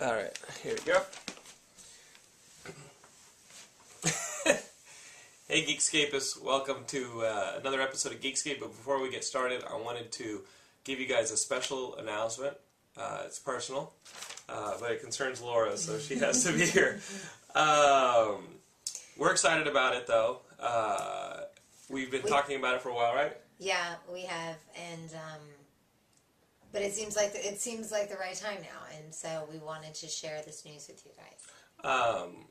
All right, here we go. hey, Geekscapists, welcome to uh, another episode of Geekscape. But before we get started, I wanted to give you guys a special announcement. Uh, it's personal, uh, but it concerns Laura, so she has to be here. Um, we're excited about it, though. Uh, we've been We- talking about it for a while, right? Yeah, we have, and um, but it seems like the, it seems like the right time now, and so we wanted to share this news with you guys. Um,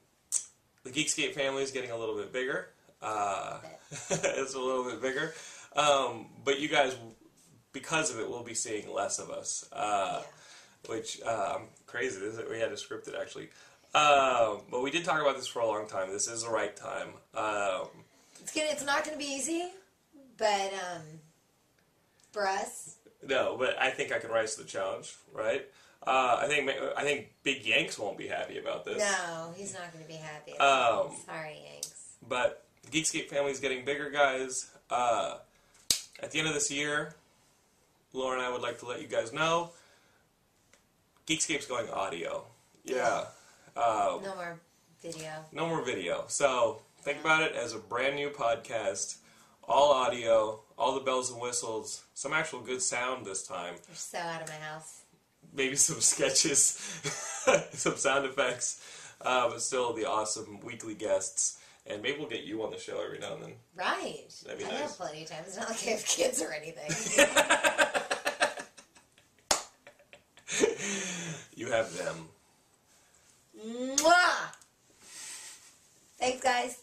the Geekscape family is getting a little bit bigger. Uh, it's a little bit bigger. Um, but you guys, because of it, will be seeing less of us. Uh, Which, uh, I'm crazy. Is, we had to script it, actually. Um, but we did talk about this for a long time. This is the right time. Um, It's gonna, it's not going to be easy, but um, for us, no, but I think I can rise to the challenge, right? Uh, I think I think Big Yanks won't be happy about this. no, he's not going to be happy. Um, Sorry, Yanks. But the Geekscape family is getting bigger, guys. Uh, at the end of this year, Laura and I would like to let you guys know Geekscape's going audio. Yeah. Uh, No more video. no more video. So think about it as a brand new podcast, all audio, all the bells and whistles, some actual good sound this time, You're so out of my house. maybe some sketches, some sound effects, uh, but still the awesome weekly guests. And maybe we'll get you on the show every now and then. Right. That'd be I nice. have plenty of time. It's not like I have kids or anything. You have them. Mwah! Thanks, guys.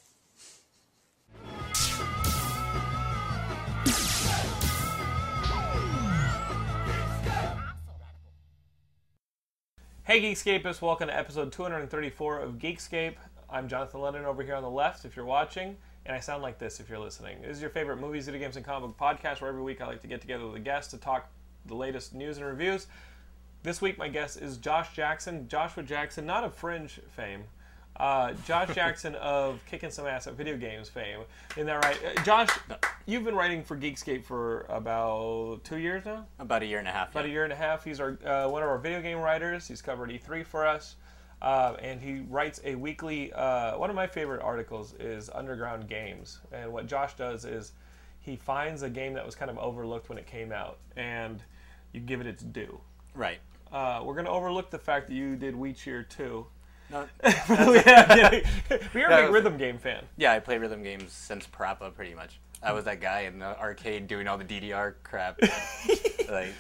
Hey Geekscapists, welcome to episode 234 of Geekscape. I'm Jonathan London over here on the left if you're watching, and I sound like this if you're listening. This is your favorite movies, video games, and comic book podcast where every week I like to get together with a guest to talk the latest news and reviews. This week my guest is Josh Jackson. Joshua Jackson, not of Fringe fame, uh, Josh Jackson of Kicking Some Ass at Video Games fame. Isn't that right? Uh, Josh, you've been writing for Geekscape for about two years now? About a year and a half. about a year and a half. He's our uh, one of our video game writers. He's covered E3 for us, uh, and he writes a weekly. Uh, one of my favorite articles is Underground Games, and what Josh does is he finds a game that was kind of overlooked when it came out, and you give it its due. Right. Uh, we're gonna overlook the fact that you did We Cheer too. No, yeah, You're a big was- rhythm game fan. yeah, I play rhythm games since PaRappa, pretty much. I was that guy in the arcade doing all the DDR crap. like,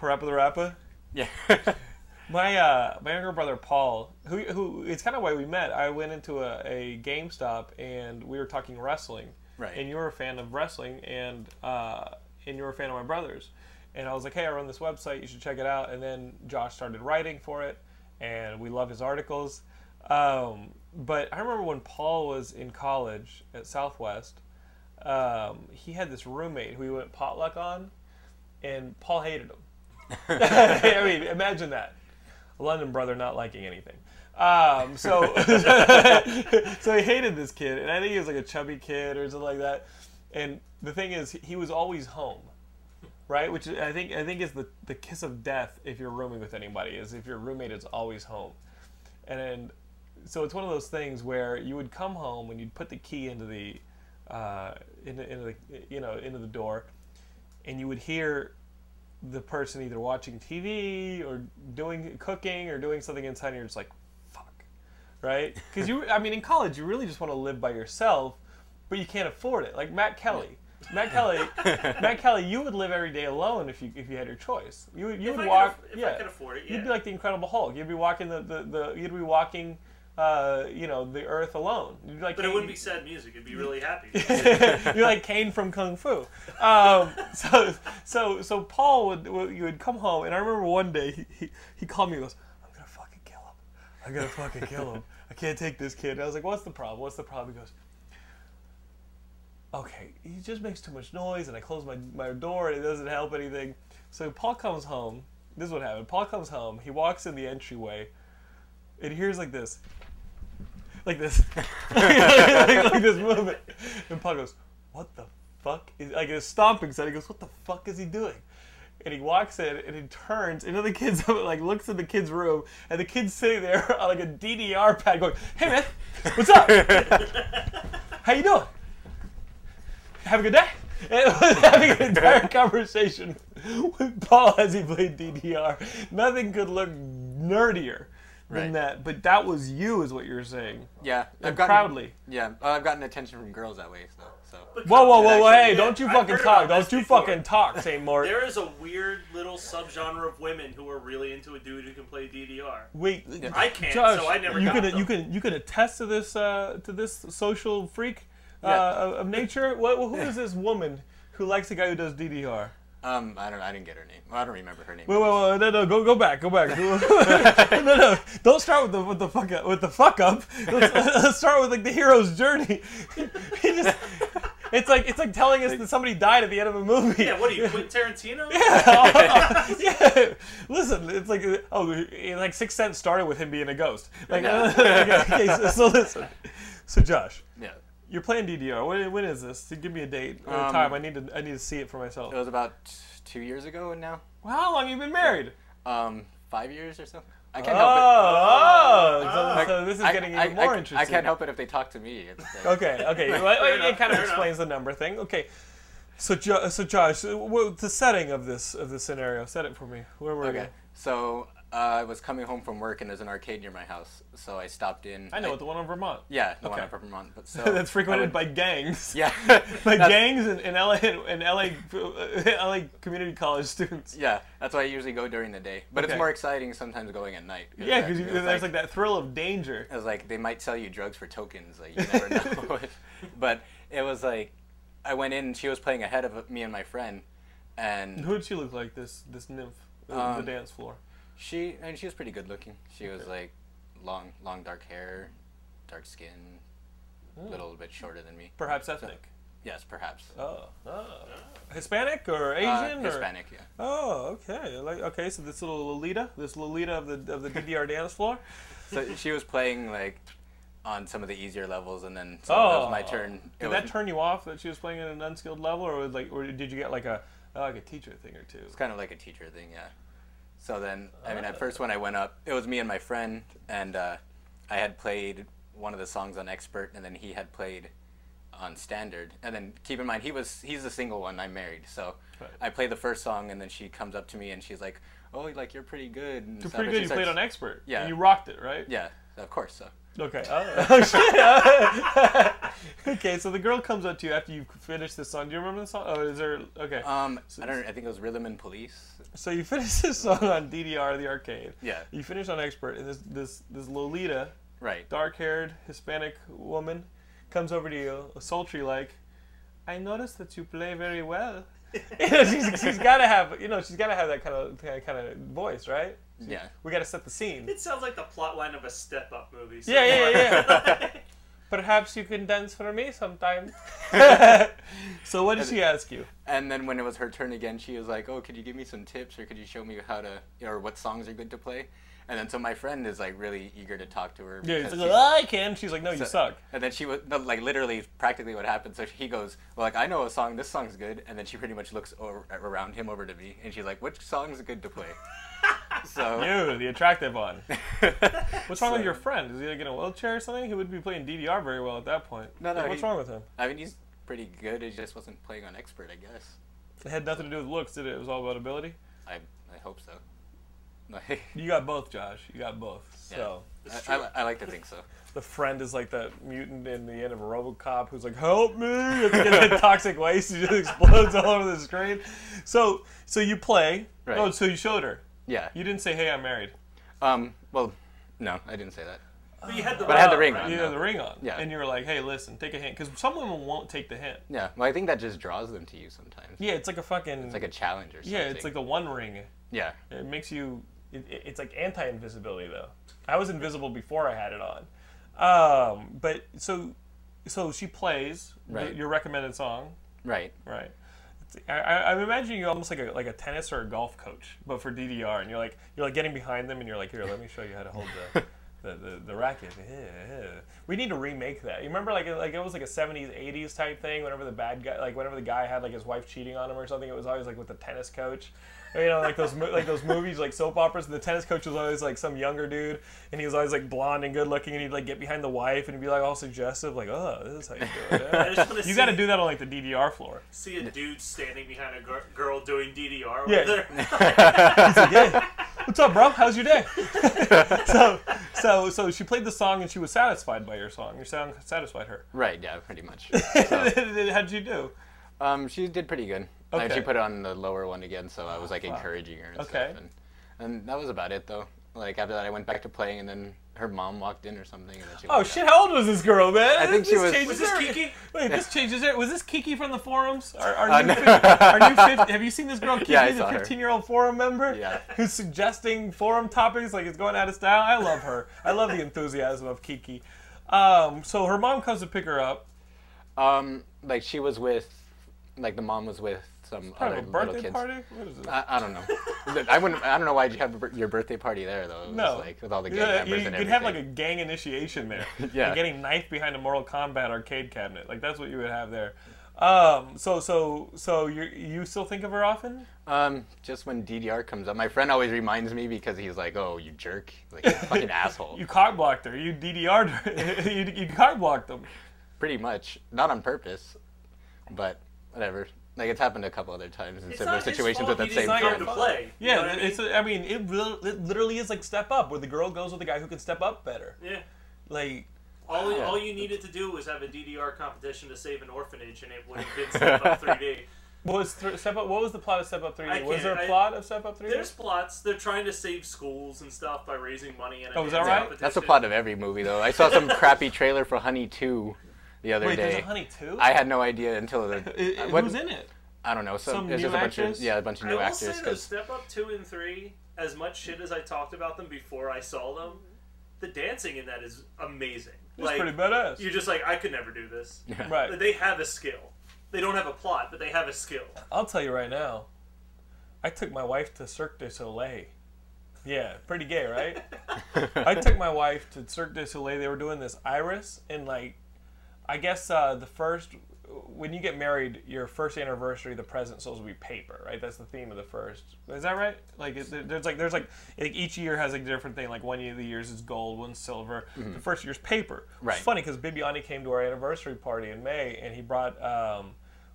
PaRappa the Rapper. yeah. My uh, my younger brother Paul, who who it's kind of why we met. I went into a, a GameStop and we were talking wrestling, Right. And you were a fan of wrestling, and uh, and you were a fan of my brother's, and I was like, hey, I run this website, you should check it out. And then Josh started writing for it, and we love his articles. Um, but I remember when Paul was in college at Southwest, um, he had this roommate who he went potluck on, and Paul hated him. I mean, imagine that. A London brother not liking anything. Um, so, so he hated this kid, and I think he was like a chubby kid or something like that. And the thing is, he was always home, right? Which I think I think is the the kiss of death if you're rooming with anybody is if your roommate is always home, and then so it's one of those things where you would come home and you'd put the key into the uh, into, into the you know into the door, and you would hear the person either watching TV or doing cooking or doing something inside, and you're just like, fuck, right? Because you, I mean, in college, you really just want to live by yourself, but you can't afford it. Like Matt Kelly. Matt Kelly, Matt Kelly, you would live every day alone if you if you had your choice. You would- you If would I could walk. aff- if I yeah, could afford it, You'd be like the Incredible Hulk. You'd be walking the the, the you'd be walking, uh, you know, the Earth alone. Like But it wouldn't be sad music. It'd be really happy. You're like Caine from Kung Fu. Um, so, so, so Paul would, would you would come home, and I remember one day he, he, he called me and goes, "I'm gonna fucking kill him. I'm gonna fucking kill him. I can't take this kid." And I was like, "What's the problem? What's the problem?" He goes, "Okay, he just makes too much noise, and I close my my door, and it doesn't help anything." So Paul comes home. This is what happened. Paul comes home. He walks in the entryway. It hears like this like this, like, like this movement. And Paul goes, "What the fuck is?" Like a stomping sound. He goes, "What the fuck is he doing?" and he walks in and he turns into the kids like looks in the kid's room and the kid's sitting there on like a DDR pad going, "Hey man, what's up? How you doing? Have a good day." And was having an entire conversation with Paul as he played DDR. Nothing could look nerdier than Right. that. But that was you, is what you're saying. Yeah, And gotten, proudly. Yeah, uh, I've gotten attention from girls that way. So, so. Whoa, whoa, whoa, whoa! Hey, yeah, don't you fucking talk! about Don't you before. fucking talk, Saint Mort. There is a weird little subgenre of women who are really into a dude who can play DDR. Wait, I can't, Josh, so I never you got can them. you can you can attest to this uh, to this social freak uh, Yeah. of, of nature. What who is this woman who likes a guy who does DDR? Um, I don't. I didn't get her name. Well, I don't remember her name. Wait, wait, wait, no, no, go, go back, go back. no, no, don't start with the with the fuck up, with the fuck up. Let's, let's start with like the hero's journey. He just, it's like it's like telling us that somebody died at the end of a movie. Yeah, what are you, Quentin Tarantino? yeah. Listen, it's like oh, it- like Sixth Sense started with him being a ghost. Like, No. okay, okay, so, so listen. So Josh, Yeah. You're playing DDR. When, when is this? Give me a date or a Um, time. I need to I need to see it for myself. It was about t- two years ago and now. Well, how long have you been married? Um, five years or so. I Oh, can't help it. oh, so, so this is I- getting I, even more I, interesting. I can't help it if they talk to me. It's like- Okay, okay. Well, it, enough, kind of fair enough. explains the number thing. Okay. So, jo- so Josh, what, the setting of this of this scenario, set it for me. Where were Okay. So uh, I was coming home from work and there's an arcade near my house, so I stopped in. I know it, the one on Vermont. Yeah, the one Okay. up in Vermont. But so That's frequented would- by gangs. Yeah. By gangs and, and LA and LA LA community college students. Yeah, that's why I usually go during the day. But Okay. it's more exciting sometimes going at night. Yeah, because there's like, that thrill of danger. It was like they might sell you drugs for tokens. Like you never know. but it was like I went in. and She was playing ahead of me and my friend, and Who did she look like? This this nymph on Um, the dance floor. She and she was pretty good looking. She was like long, long dark hair, dark skin, a little bit shorter than me. Perhaps ethnic. Yes, perhaps. Oh, oh. Hispanic or Uh, Asian or Hispanic, yeah. Oh, okay. Like okay, so this little Lolita, this Lolita of the of the DDR dance floor. So she was playing like on some of the easier levels, and then so that was my turn. It Did was, that turn you off that she was playing at an unskilled level, or was like, or did you get like a oh, like a teacher thing or two? It's kind of like a teacher thing, yeah. So then, I mean, at first when I went up, it was me and my friend, and uh, I had played one of the songs on expert, and then he had played on standard. And then keep in mind, he was he's the single one. I'm married, so Right. I played the first song, and then she comes up to me and she's like, "Oh, like you're pretty good." And You're pretty good. You played on expert. Yeah. And you rocked it, right? Yeah, of course. So Okay. Oh, oh, shit. okay. So the girl comes up to you after you finish this song. Do you remember the song? Oh, is there? Okay. um, I don't. I think it was Rhythm and Police. So you finish this song on DDR, the arcade. Yeah. You finish on expert, and this this this Lolita, Right. dark-haired Hispanic woman, comes over to you, sultry like. I noticed that you play very well. you know, she's, she's got to have, you know, she's got to have that kind of kind of voice, right? Yeah. We got to set the scene. It sounds like the plot line of a Step Up movie. so Yeah, yeah, yeah. Perhaps you can dance for me sometime. so what did she ask you? And then when it was her turn again, she was like, "Oh, could you give me some tips, or could you show me how to, or what songs are good to play?" And then so my friend is like really eager to talk to her. Yeah, he's like, "Oh, I can. She's like, no, you suck. And then she was like literally practically what happened. So he goes, "Well, like I know a song. This song's good." And then she pretty much looks over, around him over to me, and she's like, "Which song's good to play?" so You, the attractive one. What's wrong with your friend? Is he like in a wheelchair or something? He would be playing DDR very well at that point. No, no, Like, what's he- wrong with him? I mean, he's pretty good. He just wasn't playing on expert, I guess. It had nothing to do with looks, did it? It was all about ability. I I hope so. You got both, Josh. You got both. So It's I. I, I like to think so. the friend is like that mutant in the end of a RoboCop who's like, "Help me!" End that toxic waste, he just explodes all over the screen. So, so you play. Right. Oh, so you showed her. Yeah. You didn't say, "Hey, I'm married." Um. Well, no, I didn't say that. But you had the But I had the ring ring on. You no. had the ring on. Yeah. And you were like, "Hey, listen, take a hint," because some women won't take the hint. Yeah. Well, I think that just draws them to you sometimes. Yeah, it's like a fucking. It's like a challenge or something. yeah, it's like the One Ring. Yeah. It makes you. It, it- it's like anti-invisibility though. I was invisible before I had it on. Um, but so, so she plays the- your recommended song, Right. right? I, I'm imagining you almost like a like a tennis or a golf coach, but for DDR, and you're like you're like getting behind them, and you're like, here, let me show you how to hold the the, the, the racket. We need to remake that. You remember, like, like it was like a '70s, '80s type thing. Whenever the bad guy, like, whenever the guy had like his wife cheating on him or something, it was always like with the tennis coach. You know, like those like those movies, like soap operas. The tennis coach was always like some younger dude, and he was always like blonde and good looking, and he'd like get behind the wife, and he'd be like all suggestive, like, "Oh, this is how you do it." I you got to do that on like the DDR floor. See a dude standing behind a gir- girl doing DDR Yeah. with her. yeah. What's up, bro? How's your day? so, so, so she played the song and she was satisfied by your song. Your song satisfied her. Right, yeah, pretty much. How'd you do? Um, she did pretty good. Okay. she put it on the lower one again, so I was like encouraging her and Okay. stuff. And, and that was about it though. Like after that, I went back to playing, and then her mom walked in or something, and then she. Oh shit! out. How old was this girl, man? I think she was- Was this her- Kiki? Wait, this changes it. Was this Kiki from the forums? Our, our Uh, new, no. fif- our new fif- have you seen this girl Kiki, Yeah, I the 15 year old forum member? Yeah. Who's suggesting forum topics like it's going out of style? I love her. I love the enthusiasm of Kiki. Um, so her mom comes to pick her up. Um, like she was with, like the mom was with some other a little birthday kids. party? What is it? I, I don't know. I wouldn't. I don't know why you have your birthday party there though. It was No, like with all the gang yeah, you, members and you'd have like a gang initiation there. Yeah. You're getting knifed behind a Mortal Kombat arcade cabinet. Like that's what you would have there. Um, so so so you you still think of her often? Um, just when DDR comes up, my friend always reminds me because he's like, "Oh, you jerk! Like you fucking asshole." You cock blocked her. You DDR'd her. you, you cock blocked them. Pretty much, not on purpose, but whatever. Like it's happened a couple other times in It's similar situations fault with he that same didn't not come your to friend. fault. play. You Yeah, know what I mean? it's. A, I mean, it, real- it literally is like step up, where the girl goes with the guy who can step up better. yeah. Like, All, Yeah. all you needed to do was have a DDR competition to save an orphanage, and it would have been Step Up 3D. what was th- step up? What was the plot of Step Up 3D? I Was can't- there a I- plot of Step Up 3D? There's plots. They're trying to save schools and stuff by raising money in a Oh, is that right? That's the plot of every movie, though. I saw some crappy trailer for Honey Two the other Wait, there's day. a Honey too. I had no idea until the. I- I- what- who's in it? I don't know. Some, Some it's new just a bunch actors? of yeah, a bunch of I new will actors. say though, 'cause- Step Up 2 and 3, as much shit as I talked about them before I saw them, the dancing in that is amazing. It's like, pretty badass. you're just like, I could never do this. Right. But they have a skill. They don't have a plot, but they have a skill. I'll tell you right now. I took my wife to Cirque du Soleil. Yeah, pretty gay, right? I took my wife to Cirque du Soleil. They were doing this iris, and like, I guess uh, the first when you get married, your first anniversary, the present's supposed to be paper, right? That's the theme of the first. Is that right? Like, there's like there's like, like each year has like a different thing. Like one year of the years is gold, one's silver. The first year's paper. Right. It's funny because Bibiani came to our anniversary party in May, and he brought um,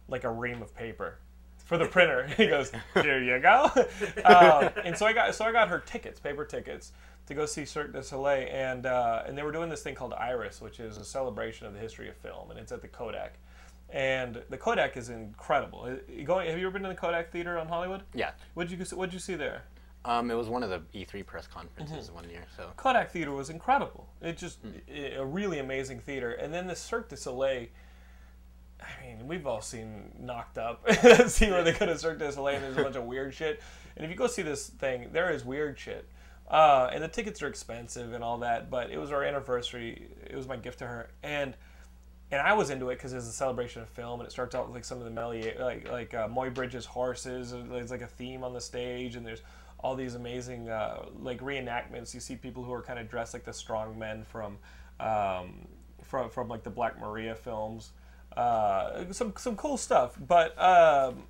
like a ream of paper for the printer. he goes, "Here you go." um, and so I got so I got her tickets, paper tickets, to go see Cirque du Soleil, and uh, and they were doing this thing called Iris, which is a celebration of the history of film, and it's at the Kodak. And the Kodak is incredible. Uh, Going, have you ever been to the Kodak Theater on Hollywood? yeah. What'd you What'd you see there? Um, it was one of the E3 press conferences Mm-hmm. one year. So Kodak Theater was incredible. It just a really amazing theater. And then the Cirque du Soleil. I mean, we've all seen Knocked Up. see where they go to Cirque du Soleil there's a bunch of weird shit. And if you go see this thing, there is weird shit. Uh, and the tickets are expensive and all that. But it was our anniversary. It was my gift to her. And and I was into it because it's a celebration of film, and it starts out with like some of the Méliès, like like uh, Muybridge's horses. There's like a theme on the stage, and there's all these amazing uh, like reenactments. You see people who are kind of dressed like the strong men from um, from from like the Black Maria films. Uh, some some cool stuff, but um,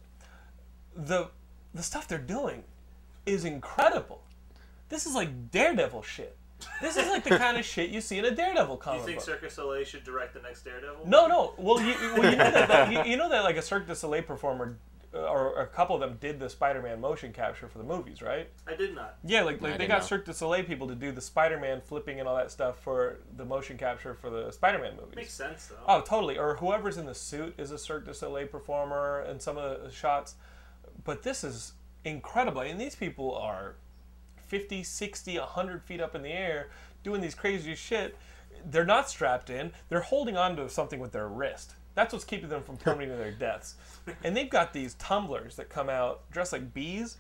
the the stuff they're doing is incredible. This is like Daredevil shit. This is like the kind of shit you see in a Daredevil Do comic you think book. Circus Soleil should direct the next Daredevil? No, no. Well, you, well, you know that, that you, you know that like a Cirque du Soleil performer, Uh, or a couple of them did the Spider-Man motion capture for the movies, right? I did not. Yeah, like, I like they got know. Cirque du Soleil people to do the Spider-Man flipping and all that stuff for the motion capture for the Spider-Man movies. Makes sense though. Oh, totally. Or whoever's in the suit is a Cirque du Soleil performer in some of the shots. But this is incredible. And these people are 50, 60, 100 feet up in the air doing these crazy shit. They're not strapped in. They're holding on to something with their wrist. That's what's keeping them from plummeting to their deaths. And they've got these tumblers that come out dressed like bees.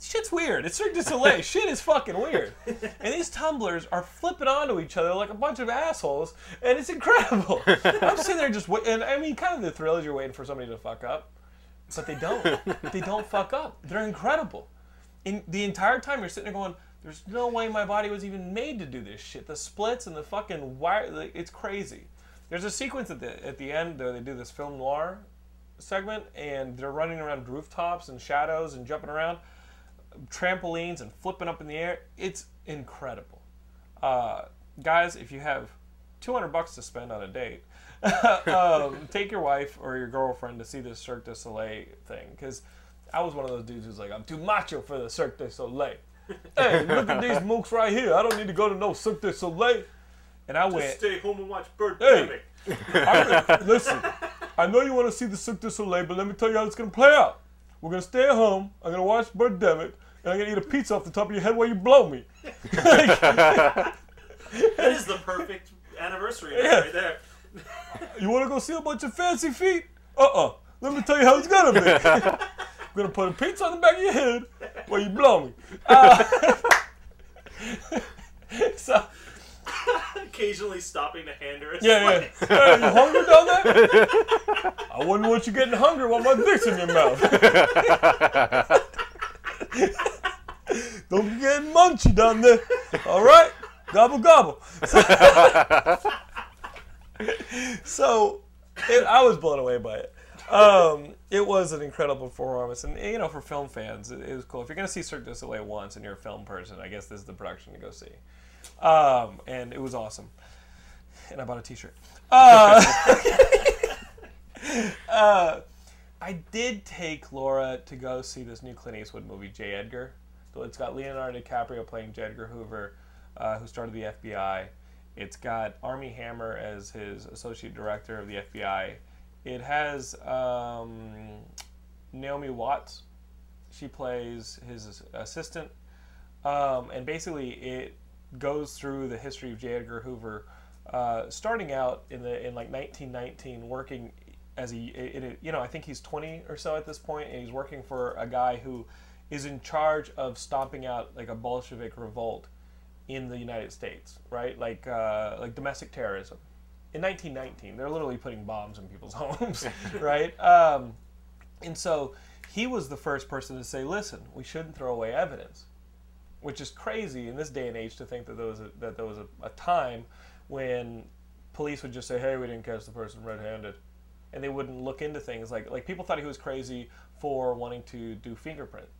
Shit's weird. It's Cirque du Soleil. Shit is fucking weird. And these tumblers are flipping onto each other like a bunch of assholes, and it's incredible. I'm sitting there just wait, and I mean, kind of the thrill is you're waiting for somebody to fuck up, but they don't. they don't fuck up. They're incredible. In the entire time, you're sitting there going, There's no way my body was even made to do this shit. The splits and the fucking wire, like, it's crazy. There's a sequence at the at the end where they do this film noir segment, and they're running around rooftops and shadows and jumping around trampolines and flipping up in the air. It's incredible. Uh, guys, if you have 200 bucks to spend on a date, um, take your wife or your girlfriend to see this Cirque du Soleil thing. Because I was one of those dudes who's like, I'm too macho for the Cirque du Soleil. hey, look at these mooks right here. I don't need to go to no Cirque du Soleil. And I went, stay home and watch Bird Hey. I, listen, I know you want to see the Cirque du Soleil, but let me tell you how it's going to play out. We're going to stay at home. I'm going to watch Bird Birdemic, and I'm going to eat a pizza off the top of your head while you blow me. That is the perfect anniversary Yeah. right there. You want to go see a bunch of fancy feet? Uh-uh. Let me tell you how it's going to be. I'm going to put a pizza on the back of your head while you blow me. Uh, so, Occasionally stopping to hand her a yeah, yeah. slice. Hey, you hungry down there? I wouldn't want you getting hungry while my dick's in your mouth. Don't be getting munchy down there. All right? Gobble, gobble. so, it, I was blown away by it. Um, it was an incredible performance, and you know, for film fans, it, it was cool. If you're gonna see Cirque du Soleil once and you're a film person, I guess this is the production to go see. Um, and it was awesome. And I bought a T-shirt. Uh, uh, I did take Laura to go see this new Clint Eastwood movie, J. Edgar. It's got Leonardo DiCaprio playing J. Edgar Hoover, uh, who started the FBI. It's got Armie Hammer as his associate director of the FBI. It has um, Naomi Watts. She plays his assistant. Um, and basically, it goes through the history of J. Edgar Hoover, uh, starting out in the in like 1919, working as a you know I think he's 20 or so at this point, and he's working for a guy who is in charge of stomping out like a Bolshevik revolt in the United States, right? Like uh, like domestic terrorism. In 1919, they're literally putting bombs in people's homes, right? Um, and so he was the first person to say, "Listen, we shouldn't throw away evidence." Which is crazy in this day and age to think that there was a, that there was a, a time when police would just say, "Hey, we didn't catch the person red-handed," and they wouldn't look into things like like people thought he was crazy for wanting to do fingerprints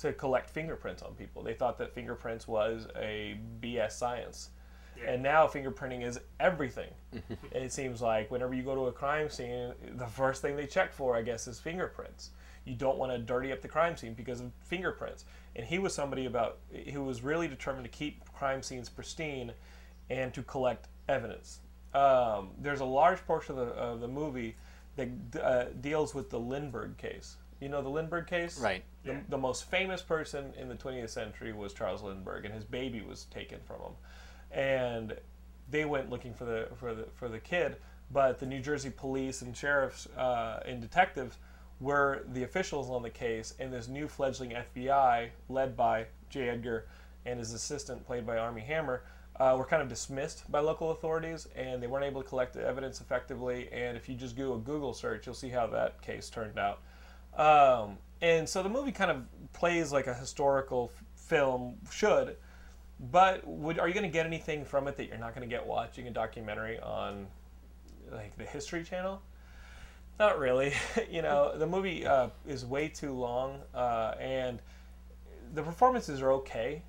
to collect fingerprints on people. They thought that fingerprints was a BS science. Yeah. And now fingerprinting is everything. it seems like whenever you go to a crime scene, the first thing they check for, I guess, is fingerprints. You don't want to dirty up the crime scene because of fingerprints. And he was somebody about who was really determined to keep crime scenes pristine and to collect evidence. Um, there's a large portion of the, of the movie that uh, deals with the Lindbergh case. You know the Lindbergh case? Right. The, Yeah. the most famous person in the 20th century was Charles Lindbergh, and his baby was taken from him. And they went looking for the for the for the kid, but the New Jersey police and sheriffs uh, and detectives were the officials on the case, and this new fledgling FBI, led by J. Edgar and his assistant, played by Armie Hammer, uh, were kind of dismissed by local authorities, and they weren't able to collect the evidence effectively. And if you just do a Google search, you'll see how that case turned out. Um, and so the movie kind of plays like a historical film should, but would, are you going to get anything from it that you're not going to get watching a documentary on like the History Channel? Not really. you know, the movie uh, is way too long, uh, and the performances are okay.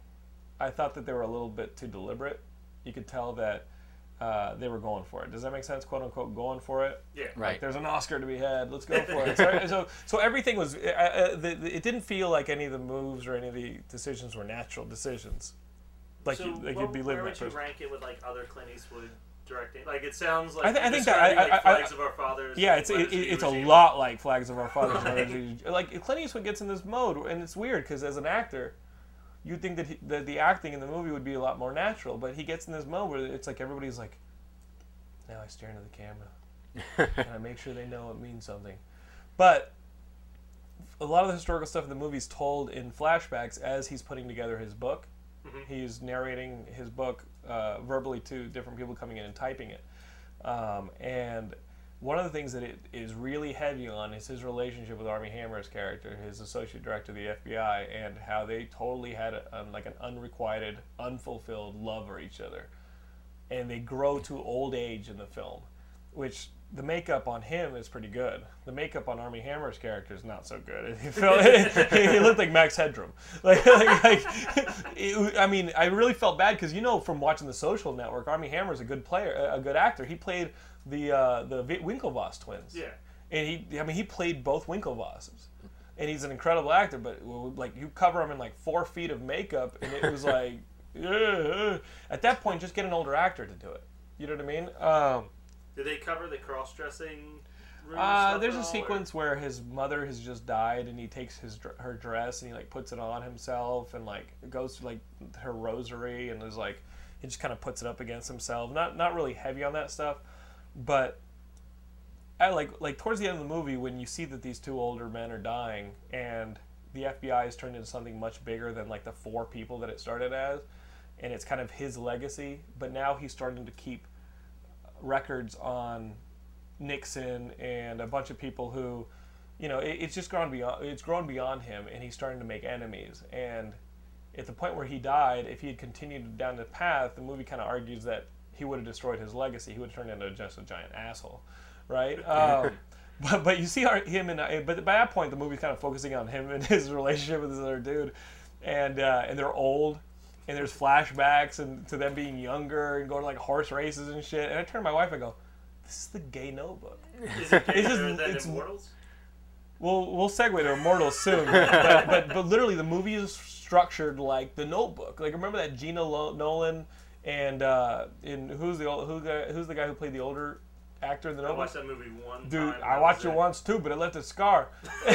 I thought that they were a little bit too deliberate. You could tell that uh, they were going for it. Does that make sense? "Quote unquote," going for it. Yeah. Like, Right. there's an Oscar to be had. Let's go for it. So, so, so everything was. Uh, uh, the, the, it didn't feel like any of the moves or any of the decisions were natural decisions. Like, so you, like what- you'd be where would you person. rank it with like other Clint Eastwood directing? Like it sounds like I thi- I think that- I- describing, like, I- I- Flags of Our Fathers. Yeah, it's it, Letters to it- it's a lot like Flags of Our Fathers. Right. like Clint Eastwood gets in this mode, and it's weird because as an actor, you'd think that, he, that the acting in the movie would be a lot more natural, but he gets in this mode where it's like everybody's like, now I stare into the camera, and I make sure they know it means something. But a lot of the historical stuff in the movie is told in flashbacks as he's putting together his book. He's narrating his book uh, verbally to different people coming in and typing it. Um, and one of the things that it is really heavy on is his relationship with Armie Hammer's character, his associate director of the FBI, and how they totally had a, like an unrequited, unfulfilled love for each other, and they grow to old age in the film, which the makeup on him is pretty good. The makeup on Armie Hammer's character is not so good. He, felt, he looked like Max Headroom. Like, like, like it- I mean, I really felt bad because you know from watching The Social Network, Armie Hammer's a good player, a good actor. He played the uh, the Winklevoss twins. Yeah. And he, I mean, he played both Winklevosses. And he's an incredible actor, but like you cover him in like four feet of makeup, and it was like, "Ugh." at that point, just get an older actor to do it. You know what I mean? Um, Did they cover the cross dressing? uh, there's a sequence where his mother has just died, and he takes his her dress and he like puts it on himself, and like goes to like her rosary, and is like he just kind of puts it up against himself. Not not really heavy on that stuff, but I like like towards the end of the movie when you see that these two older men are dying, and the FBI has turned into something much bigger than like the four people that it started as, and it's kind of his legacy. But now he's starting to keep records on Nixon and a bunch of people who, you know, it, it's just grown beyond. It's grown beyond him, and he's starting to make enemies. And at the point where he died, if he had continued down the path, the movie kind of argues that he would have destroyed his legacy. He would have turned into just a giant asshole, right? Um, but but you see our, him and uh, but by that point the movie's kind of focusing on him and his relationship with this other dude, and uh, and they're old. And there's flashbacks and to them being younger and going to like horse races and shit. And I turn to my wife and go, "This is the gay notebook." Is it It's just- it's- Immortals? We'll we'll segue to Immortals soon, but, but but literally the movie is structured like The Notebook. Like remember that Gina Nolan and uh, in who's the old, who the, who's the guy who played the older actor in The I watched that movie one Dude, time. I watched was it once too, but it left a scar.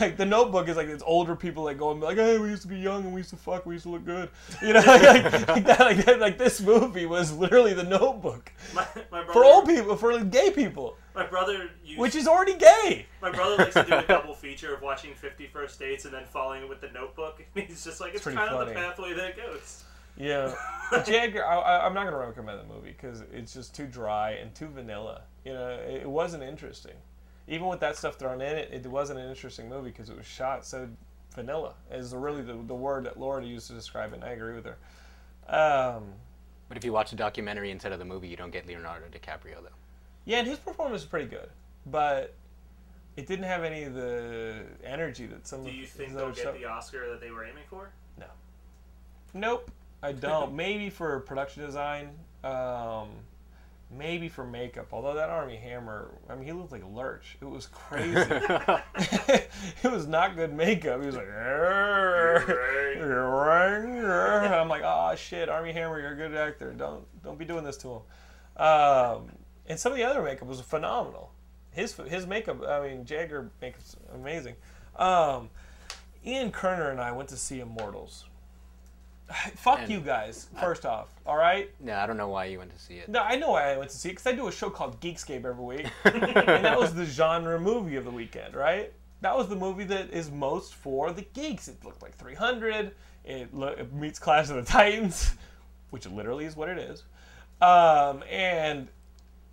like the Notebook is like it's older people like going like, "Hey, we used to be young and we used to fuck, we used to look good," you know, like, like, like that. Like, that- like this movie was literally the Notebook My, my brother, for old people, for gay people, My brother used, which is already gay. my brother likes to do a double feature of watching Fifty First Dates and then following it with the Notebook. And he's just like, it's, pretty kind of the pathway that it goes. Yeah, but J. Edgar, I, I, I'm not gonna recommend the movie because it's just too dry and too vanilla. You know, it, it wasn't interesting. Even with that stuff thrown in it, it wasn't an interesting movie because it was shot so vanilla. Is really the, the word that Laura used to describe it. and I agree with her. Um, But if you watch the documentary instead of the movie, you don't get Leonardo DiCaprio though. yeah, and his performance is pretty good, but it didn't have any of the energy that some Do you his think they'll get stuff- the Oscar that they were aiming for? No. Nope, I don't. maybe for production design, um, maybe for makeup. Although that Armie Hammer, I mean, he looked like Lurch. It was crazy. it was not good makeup. He was like, I'm like, oh shit, Armie Hammer, you're a good actor. Don't don't be doing this to him. Um, and some of the other makeup was phenomenal. His his makeup, I mean, J. Edgar makeup's amazing. Um, Ian Kerner and I went to see Immortals. Fuck And- you guys. First off, all right. Yeah, I don't know why you went to see it. No, I know why I went to see it because I do a show called Geekscape every week, and that was the genre movie of the weekend, right? That was the movie that is most for the geeks. It looked like 300. It, lo- it meets Clash of the Titans, which literally is what it is. Um, and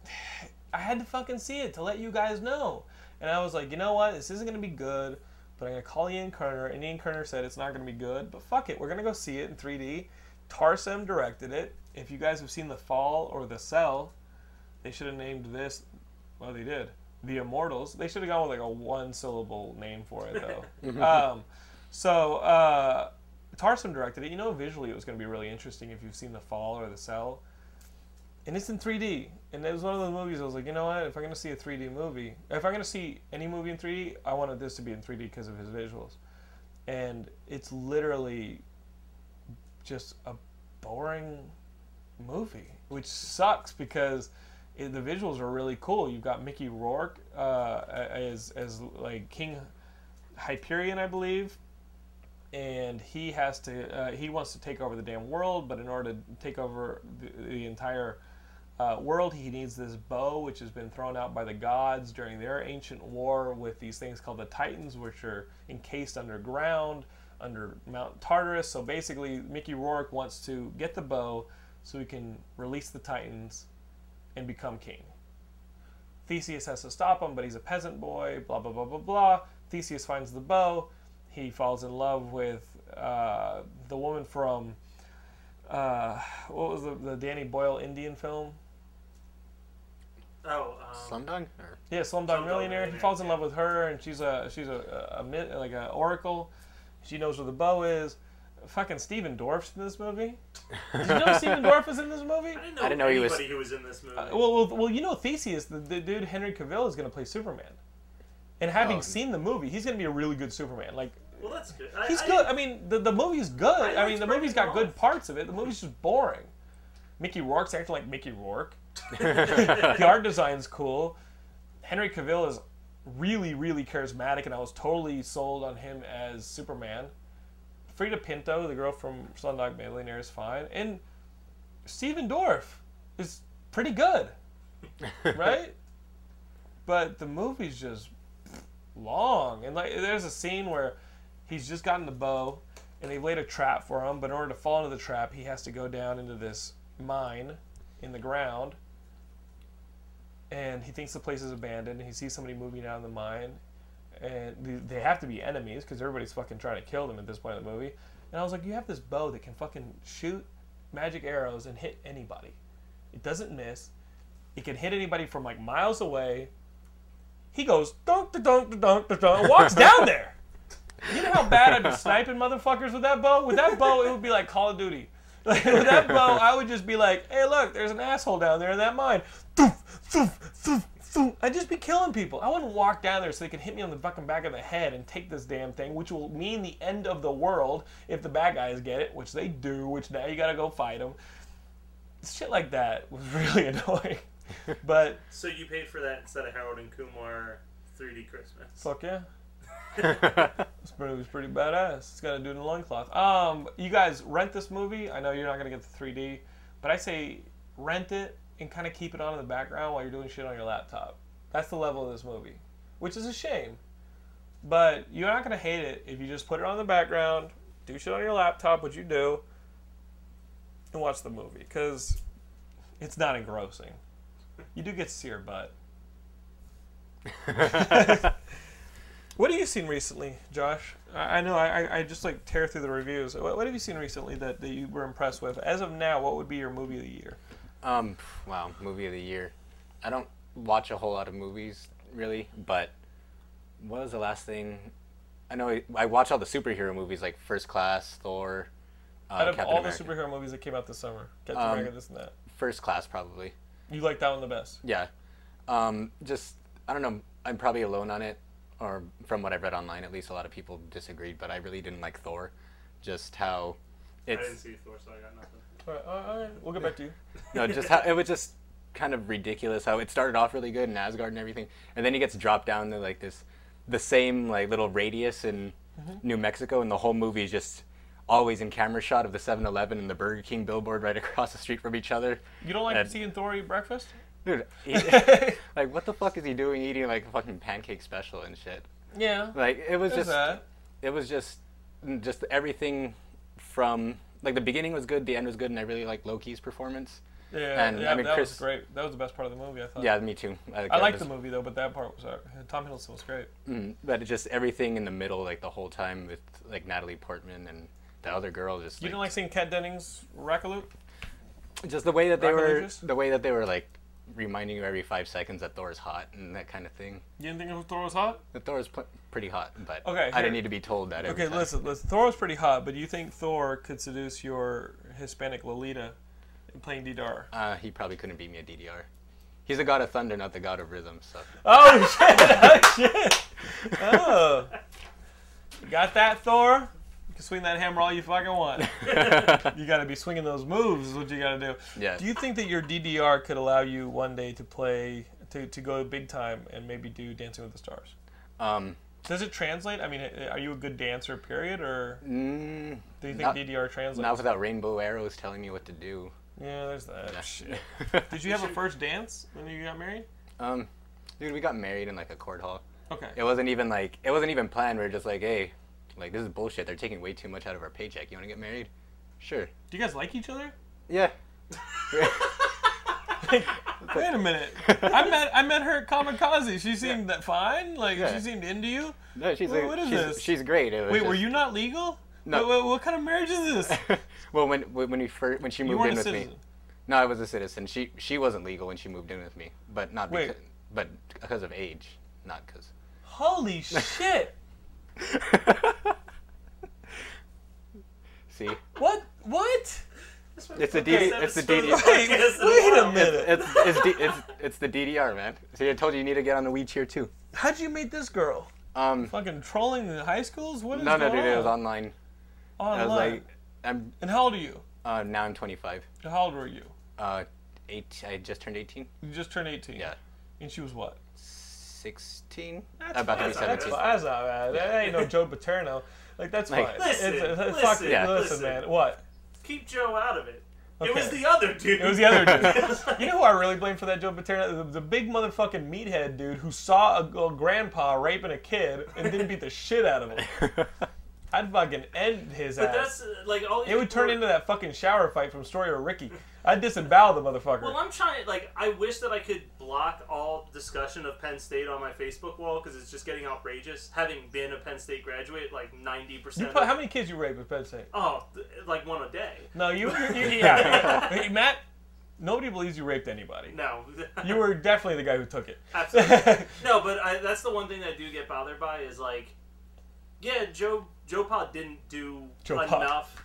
I had to fucking see it to let you guys know. And I was like, you know what? This isn't going to be good, but I'm going to call Ian Kerner. And Ian Kerner said it's not going to be good, but fuck it. We're going to go see it in 3D. Tarsem directed it. If you guys have seen The Fall or The Cell, they should have named this. Well, they did. The Immortals. They should have gone with like a one syllable name for it, though. um, so, uh, Tarsem directed it. You know, visually it was going to be really interesting if you've seen The Fall or The Cell and it's in 3D. And it was one of those movies I was like, you know what? If I'm going to see a 3D movie, if I'm going to see any movie in 3D, I wanted this to be in 3D because of his visuals. And it's literally just a boring movie, which sucks because it, the visuals are really cool. You've got Mickey Rourke uh, as as like King Hyperion, I believe, and he has to uh, he wants to take over the damn world, but in order to take over the, the entire uh, world, he needs this bow, which has been thrown out by the gods during their ancient war with these things called the Titans, which are encased underground under Mount Tartarus. So basically, Mickey Rourke wants to get the bow so he can release the Titans and become king. Theseus has to stop him, but he's a peasant boy. Blah blah blah blah blah. Theseus finds the bow. He falls in love with uh, the woman from uh, what was the, the Danny Boyle Indian film? Oh, um, Slumdog? Or, Yeah, Slumdog Slumdog Millionaire. He falls in yeah. love with her, and she's a she's a, a, a like an oracle. She knows where the bow is. Fucking Stephen Dorff's in this movie. Did you know Stephen Dorff was in this movie? I didn't know, I didn't know he anybody was- who was in this movie. Uh, well, well, well, you know Theseus, the, the dude Henry Cavill is going to play Superman, and having Oh. seen the movie, he's going to be a really good Superman. Like well, that's good. I, he's I good. didn't- I mean, the the movie's good. I I, mean, the movie's got good parts of it. The movie's just boring. Mickey Rourke's acting like Mickey Rourke. The art design's cool. Henry Cavill is really, really charismatic, and I was totally sold on him as Superman. Freida Pinto, the girl from Slumdog Millionaire, is fine, and Stephen Dorff is pretty good, right? but the movie's just long, and like there's a scene where he's just gotten the bow, and they've laid a trap for him, but in order to fall into the trap, he has to go down into this mine in the ground and he thinks the place is abandoned and he sees somebody moving out of the mine and they have to be enemies because everybody's fucking trying to kill them at this point in the movie and i was like you have this bow that can fucking shoot magic arrows and hit anybody it doesn't miss it can hit anybody from like miles away he goes dunk dunk dunk dunk dunk and walks down there you know how bad I'd be sniping motherfuckers with that bow? With that bow, it would be like Call of Duty. Like, with that bow, I would just be like, hey, look, there's an asshole down there in that mine. Thoof, thoof, thoof, thoof. I'd just be killing people. I wouldn't walk down there so they could hit me on the fucking back of the head and take this damn thing, which will mean the end of the world if the bad guys get it, which they do, which now you gotta go fight them. Shit like that was really annoying. But, so you paid for that instead of Harold and Kumar 3D Christmas. fuck yeah. this pretty, it was pretty badass. It's got to do it in a loincloth. Um, you guys rent this movie. I know you're not gonna get the 3D, but I say rent it and kind of keep it on in the background while you're doing shit on your laptop. That's the level of this movie, which is a shame. But you're not gonna hate it if you just put it on the background, do shit on your laptop, what you do, and watch the movie because it's not engrossing. You do get to see her butt. What have you seen recently, Josh? I, I know I, I- I just like tear through the reviews. What, what have you seen recently that, that you were impressed with? As of now, what would be your movie of the year? Um, wow, movie of the year. I don't watch a whole lot of movies really, but what was the last thing? I know I, I watch all the superhero movies like First Class, Thor, uh, Out of Captain all America. the superhero movies that came out this summer, Captain Um, America, this and that, First Class probably. you like that one the best? Yeah. Um, just I don't know. I'm probably alone on it, or from what I've read online, at least a lot of people disagreed. But I really didn't like Thor. Just how I didn't see Thor, so I got nothing. All right, all right, we'll get back to you. no, just how it was just kind of ridiculous how it started off really good in Asgard and everything, and then he gets dropped down to like this, the same like little radius in mm-hmm. New Mexico, and the whole movie is just always in camera shot of the 7-Eleven and the Burger King billboard right across the street from each other. You don't like And- seeing Thor eat breakfast? Dude, he, like what the fuck is he doing eating like a fucking pancake special and shit? Yeah, Like it was there's just that. it was just just everything from like the beginning was good, the end was good, and I really liked Loki's performance. Yeah, and, yeah, I mean, that was great. That was the best part of the movie. I thought. Yeah, me too. I liked the movie though, but that part was uh, Tom Hiddleston was great. Mm, but just everything in the middle, like the whole time with like Natalie Portman and the other girl, just You like, didn't like seeing Kat Dennings Rackaloop? just the way that they were, the way that they were like reminding you every five seconds that Thor's hot and that kind of thing. You didn't think of Thor was hot? The Thor is pl- pretty hot, but Okay, I here- didn't need to be told that. Okay, time. listen, listen. Thor was pretty hot, but do you think Thor could seduce your Hispanic Lolita in playing DDR? Uh, he probably couldn't beat me at DDR. He's the god of thunder, not the god of rhythm. So Oh shit! Oh shit! Oh, you got that, Thor? You can swing that hammer all you fucking want. you got to be swinging those moves. Is what you got to do. Yeah. Do you think that your DDR could allow you one day to play to to go big time and maybe do Dancing with the Stars? um, Does it translate? I mean, are you a good dancer, period, or mm, do you think Not- DDR translates? not without rainbow arrows telling me what to do. Yeah, there's that shit. Did you have a first dance when you got married? Um, dude, we got married in like a court hall. Okay. It wasn't even like it wasn't even planned. We are just like, hey, like this is bullshit. They're taking way too much out of our paycheck. You want to get married? Sure. Do you guys like each other? Yeah. Wait a minute. I met I met her at Kamikaze. She seemed that fine. Like Yeah. she seemed into you. No, she's a, what is she's, this? she's great. Wait, were you not legal? No. What, what, kind of marriage is this? well, when when we first when she moved in with citizen. me. No, I was a citizen. She she wasn't legal when she moved in with me, but not Wait. because but because of age, not because. Holy shit! See, What? What? It's the Okay, DD, it's the episode DDR. Wait, wait a minute. It's it's, D, it's it's the DDR, man. See, I told you you need to get on the weed tier too. How'd you meet this girl? Um, Fucking trolling the high schools? What is no, no, going dude, it was online. Online. I was like, I'm and how old are you? uh, now I'm 25. How old were you? Uh, eight. I just turned 18. You just turned 18. Yeah, And she was what? 16. That's About to be fine. That's fine. That's not bad. That ain't no Joe Paterno. Like that's Like- fine. Listen, it's, it's, listen, fuck, Yeah. listen, listen. man. What? Keep Joe out of it. It was the other dude. It was the other dude. you know who I really blame for that Joe Paterno? The, the big motherfucking meathead dude who saw a, a grandpa raping a kid and didn't beat the shit out of him. I'd fucking end his But ass. that's uh, like all. It would turn into that fucking shower fight from Story of Ricky. I'd disembowel the motherfucker. Well, I'm trying. Like, I wish that I could block all discussion of Penn State on my Facebook wall because it's just getting outrageous. Having been a Penn State graduate, like ninety you percent. put, how many kids you raped at Penn State? Oh, th- like one a day. No, you, you, you yeah. Hey, Matt, nobody believes you raped anybody. No. You were definitely the guy who took it. Absolutely. no, but I, that's the one thing that I do get bothered by is like, yeah, Joe Joe Pa didn't do Joe Pa. enough,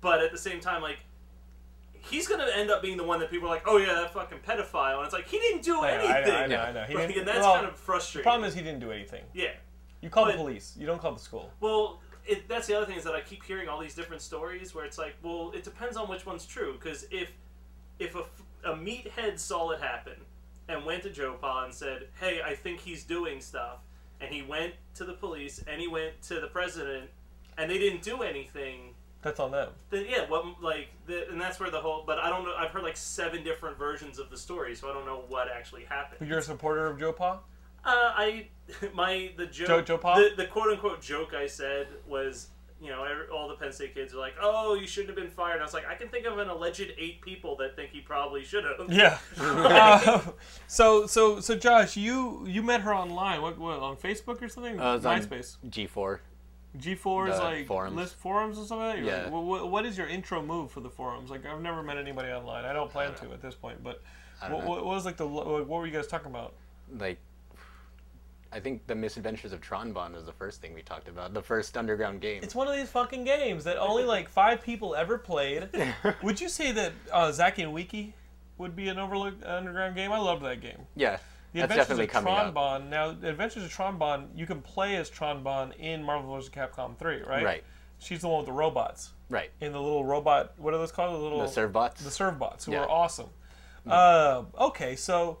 but at the same time, like, he's gonna end up being the one that people are like, oh yeah, that fucking pedophile, and it's like he didn't do I know, I anything. know, I know, I know. He Like, didn't- and that's well, kind of frustrating. The problem is he didn't do anything. yeah. You call the police. You don't call the school. Well, it, that's the other thing is that I keep hearing all these different stories where it's like, well, it depends on which one's true. Because if if a, a meathead saw it happen and went to Joe Pa and said, "Hey, I think he's doing stuff," and he went to the police and he went to the president, and they didn't do anything. That's on them. Then yeah, what like, the, and that's where the whole. But I don't know. I've heard like seven different versions of the story, so I don't know what actually happened. But you're a supporter of Joe Pa? Uh, I my the joke Joe- Joe Pa? the, the quote unquote joke I said was you know every, all the Penn State kids are like oh you shouldn't have been fired and I was like I can think of an alleged eight people that think he probably should have Yeah. Uh, so so so Josh, you you met her online. What, what on Facebook or something? Uh, it MySpace. G4. G4 is like forums. list forums and stuff like that. You're Yeah. Like, what, what is your intro move for the forums? Like I've never met anybody online. I don't plan to at this point. But I don't what, know. what, what was like the what were you guys talking about? Like, I think the Misadventures of Tron Bonne was the first thing we talked about. The first underground game. It's one of these fucking games that only like five people ever played. would you say that uh, Zacky and Wiki would be an overlooked underground game? I loved that game. yeah, The that's Adventures definitely of coming up. Tron Bonne. Now, the Adventures of Tron Bonne, you can play as Tron Bonne in Marvel vs. Capcom 3, right? Right, She's the one with the robots. right. In the little robot, what are those called? The little The Servbots. the Servbots who Yeah. are awesome. Uh, okay, so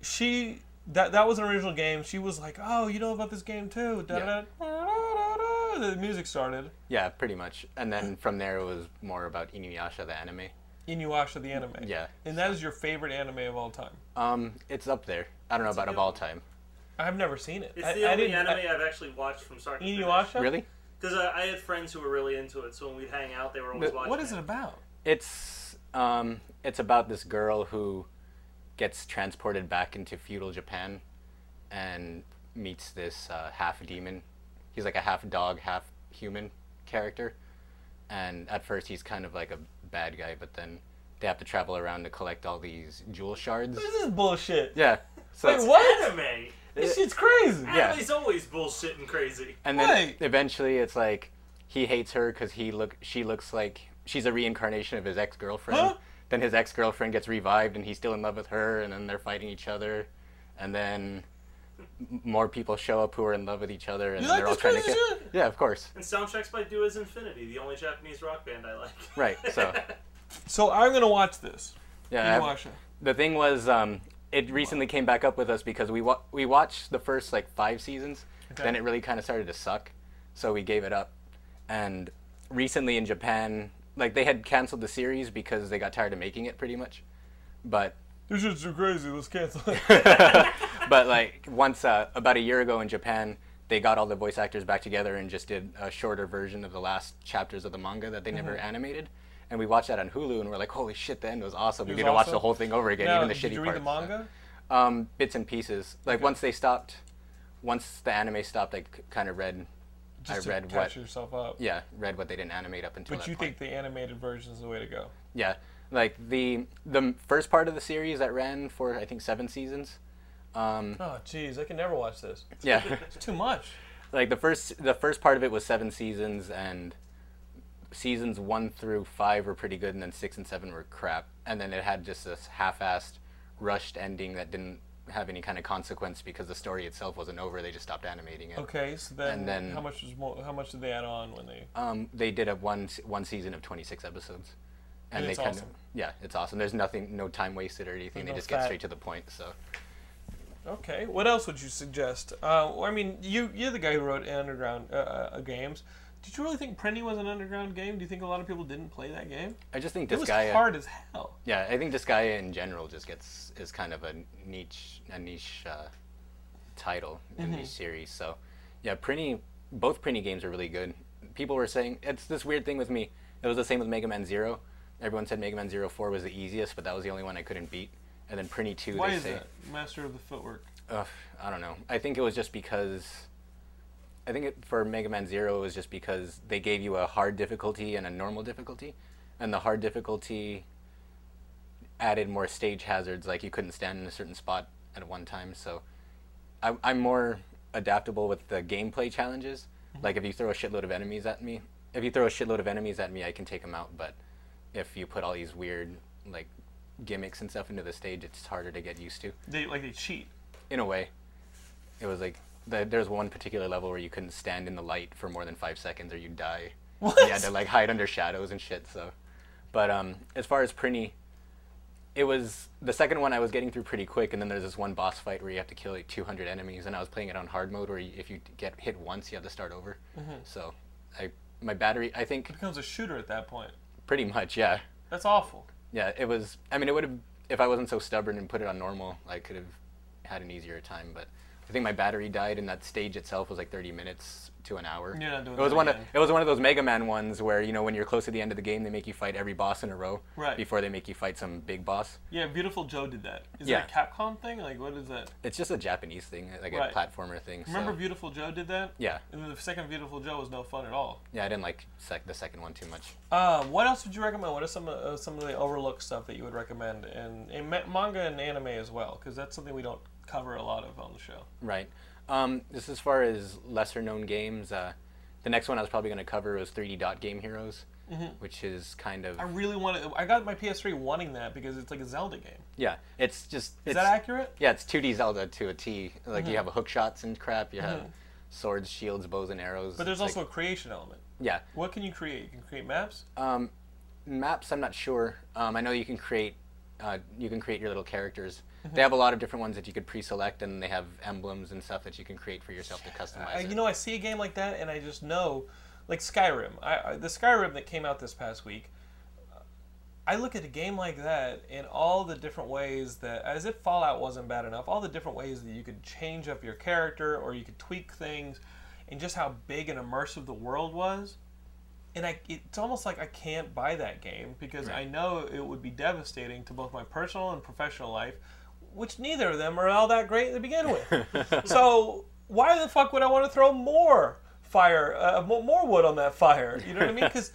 she that that was an original game. She was like, "Oh, you know about this game too?" Da, da, da, da, da, da. The music started. yeah, pretty much. And then from there it was more about Inuyasha, the anime. Inuyasha the anime. Yeah. And that is your favorite anime of all time. Um, it's up there. I don't know about of all time. I've never seen it. it's I, the I only anime I, have actually watched from start to finish Inuyasha. Really? because I, I had friends who were really into it so when we'd hang out they were always But watching What is it about? It's um, it's about this girl who gets transported back into feudal Japan, and meets this uh, half demon. He's like a half dog, half human character, and at first he's kind of like a bad guy, but then they have to travel around to collect all these jewel shards. This is bullshit. Yeah. So Wait, what? anime This shit's crazy. Yeah. anime's always bullshit and crazy And then Wait. eventually it's like he hates her because he look she looks like she's a reincarnation of his ex girlfriend. Huh? Then his ex girlfriend gets revived and he's still in love with her, and then they're fighting each other, and then more people show up who are in love with each other, and You then like they're all this trying to crazy kill. shit? Yeah, of course. and soundtracks by Do As Infinity the only Japanese rock band I like Right. So So I'm gonna watch this. yeah, I've- Inuyasha. the thing was, um, it recently came back up with us because we wa- we watched the first like five seasons, Okay. then it really kind of started to suck, so we gave it up. And recently in Japan, like they had canceled the series because they got tired of making it, pretty much. But This shit's too crazy. Let's cancel it. but like once uh, about a year ago in Japan, they got all the voice actors back together and just did a shorter version of the last chapters of the manga that they never animated, and we watched that on Hulu, and we're like, holy shit, the end was awesome. It we was need to watch the whole thing over again, Now, even the did shitty you read the manga? Um, bits and pieces. Like once they stopped, once the anime stopped, I kind of read. Just I read catch what. yourself up. Yeah, read what they didn't animate up until. But you point. think the animated version is the way to go? Yeah, like the the first part of the series that ran for I think seven seasons. Um, Oh, jeez, I can never watch this. yeah, It's too much. like the first the first part of it was seven seasons, and seasons one through five were pretty good, and then six and seven were crap. And then it had just this half-assed, rushed ending that didn't have any kind of consequence because the story itself wasn't over. They just stopped animating it. Okay, so then, And then- how much was more, how much did they add on when they? Um, they did a one one season of 26 episodes, and, And they kind awesome. of yeah, it's awesome. There's nothing, no time wasted or anything. There's they no just get straight to the point. So Okay, what else would you suggest? Uh, well, I mean, you you're the guy who wrote Underground uh, uh, games. Did you really think Prinny was an underground game? Do you think a lot of people didn't play that game? I just think It was Disgaea. hard as hell. Yeah, I think Disgaea in general just gets is kind of a niche a niche uh, title in Mm-hmm. these series. So yeah, Prinny both Prinny games are really good. People were saying it's this weird thing with me. It was the same with Mega Man Zero. Everyone said Mega Man Zero Four was the easiest, but that was the only one I couldn't beat. And then Prinny Two, Why they is say. that? Master of the footwork. Ugh, I don't know. I think it was just because. I think it, for Mega Man Zero it was just because they gave you a hard difficulty and a normal difficulty, and the hard difficulty added more stage hazards, like you couldn't stand in a certain spot at one time. So, I, I'm more adaptable with the gameplay challenges. Mm-hmm. Like if you throw a shitload of enemies at me, if you throw a shitload of enemies at me, I can take them out. But if you put all these weird like gimmicks and stuff into the stage, it's harder to get used to They like they cheat. in a way. It was like the, there's one particular level where you couldn't stand in the light for more than five seconds or you'd die. What? You had to like hide under shadows and shit. So, but um, as far as Prinny, it was the second one I was getting through pretty quick, and then there's this one boss fight where you have to kill like 200 enemies, and I was playing it on hard mode where you, if you get hit once, you have to start over. Mhm. So, I my battery, I think It becomes a shooter at that point. pretty much, yeah, That's awful. yeah. It was. I mean, it would have if I wasn't so stubborn and put it on normal, I could have had an easier time. But I think my battery died, and that stage itself was like 30 minutes to an hour. You're not doing It was that one again. of it was one of those Mega Man ones where you know when you're close to the end of the game, they make you fight every boss in a row Right. before they make you fight some big boss. Yeah, Beautiful Joe did that. Is Yeah. that a Capcom thing? Like, what is that? It's just a Japanese thing, like a platformer thing. Remember so, Beautiful Joe did that? yeah, And then the second Beautiful Joe was no fun at all. yeah. I didn't like sec- the second one too much. Uh, what else would you recommend? What are some uh, some of the overlooked stuff that you would recommend in, in ma- manga and anime as well? Because that's something we don't cover a lot of on the show. Right. Um, just as far as lesser known games, uh, the next one I was probably going to cover was 3D Dot Game Heroes, which is kind of Mm-hmm. I really want to. I got my PS3 wanting that because it's like a Zelda game. yeah. It's just Is it's, that accurate? Yeah, it's 2D Zelda to a T. Like Mm-hmm. you have hook shots and crap. You have swords, shields, bows, and arrows. But there's It's also like- a creation element. yeah. What can you create? You can create maps. Um, maps, I'm not sure. Um, I know you can create uh, you can create your little characters. They have a lot of different ones that you could pre-select, and they have emblems and stuff that you can create for yourself to customize. I, you know, I see a game like that, and I just know, like Skyrim. I, I the Skyrim that came out this past week. I look at a game like that and all the different ways that, as if Fallout wasn't bad enough, all the different ways that you could change up your character or you could tweak things, and just how big and immersive the world was. And I, it's almost like I can't buy that game because I know it would be devastating to both my personal and professional life, which neither of them are all that great to begin with. so why the fuck would I want to throw more fire, uh, more wood on that fire? You know what I mean? Because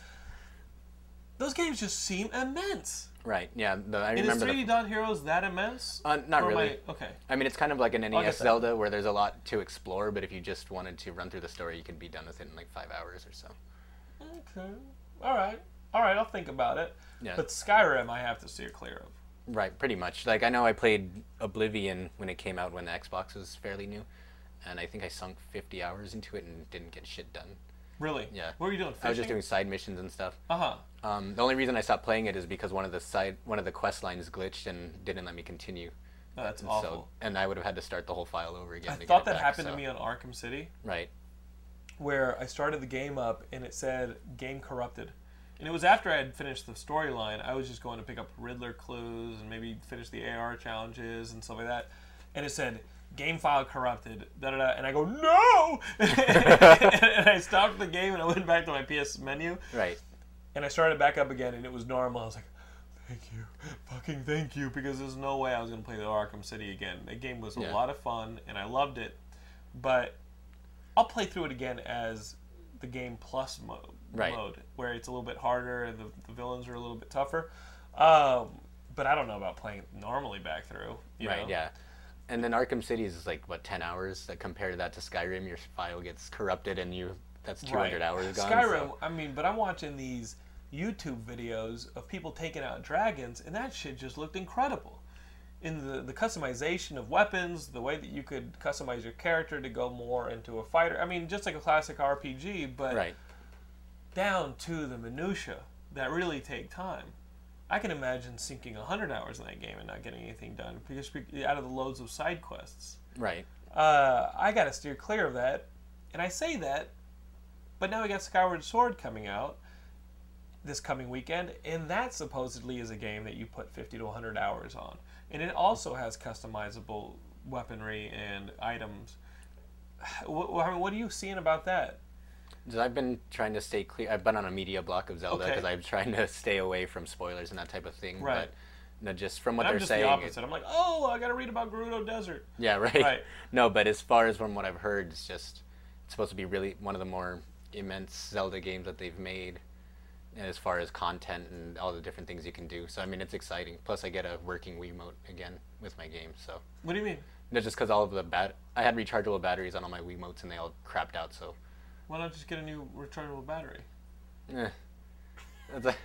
those games just seem immense. right? Yeah, the, I And is remember. 3D The, Dot Heroes that immense? uh, not Or really. I- okay. I mean, it's kind of like an NES that. Zelda where there's a lot to explore, but if you just wanted to run through the story, you could be done with it in like five hours or so. Okay. All right. All right. I'll think about it. Yeah. But Skyrim, I have to steer clear of. Right, pretty much. Like I know I played Oblivion when it came out when the Xbox was fairly new, and I think I sunk 50 hours into it and didn't get shit done. Really? Yeah. What were you doing? Fishing? I was just doing side missions and stuff. Uh huh. Um, the only reason I stopped playing it is because one of the side one of the quest lines glitched and didn't let me continue. Oh, that's And awful. So, and I would have had to start the whole file over again. I thought that back, happened so- to me on Arkham City, Right. where I started the game up and it said "game corrupted," and it was after I had finished the storyline. I was just going to pick up Riddler clues and maybe finish the AR challenges and stuff like that, and it said "game file corrupted." Da da da, and I go no, and I stopped the game and I went back to my PS menu, Right. and I started it back up again, and it was normal. I was like, "Thank you, fucking thank you," because there's no way I was gonna play the Arkham City again. The game was a Yeah. lot of fun, and I loved it, but I'll play through it again as the game plus mode, Right. mode where it's a little bit harder and the, the villains are a little bit tougher. Um, but I don't know about playing normally back through. right, know? yeah. And then Arkham City is like what ten hours. That compared to that to Skyrim, your file gets corrupted and you that's two hundred Right. hours gone. Skyrim, so- I mean, but I'm watching these YouTube videos of people taking out dragons, and that shit just looked incredible. In the, the customization of weapons, the way that you could customize your character to go more into a fighter. I mean, just like a classic RPG, but Right. Down to the minutia that really take time. I can imagine sinking 100 hours in that game and not getting anything done because out of the loads of side quests Right. uh, I got to steer clear of that. And I say that, but now we got Skyward Sword coming out this coming weekend, and that supposedly is a game that you put 50 to 100 hours on. And it also has customizable weaponry and items. What, what are you seeing about that? I've been trying to stay clear. I've been on a media block of Zelda Okay. because I'm trying to stay away from spoilers and that type of thing. Right. But no, just from what And I'm they're just saying, the it- opposite. I'm like, oh, I got to read about Gerudo Desert. yeah, right. Right. No, but as far as from what I've heard, it's just it's supposed to be really one of the more immense Zelda games that they've made, as far as content and all the different things you can do. So I mean, it's exciting. Plus, I get a working Wiimote again with my game. So What do you mean? no, just because all of the bat, I had rechargeable batteries on all my Wiimotes and they all crapped out. So. Why not just get a new rechargeable battery? A-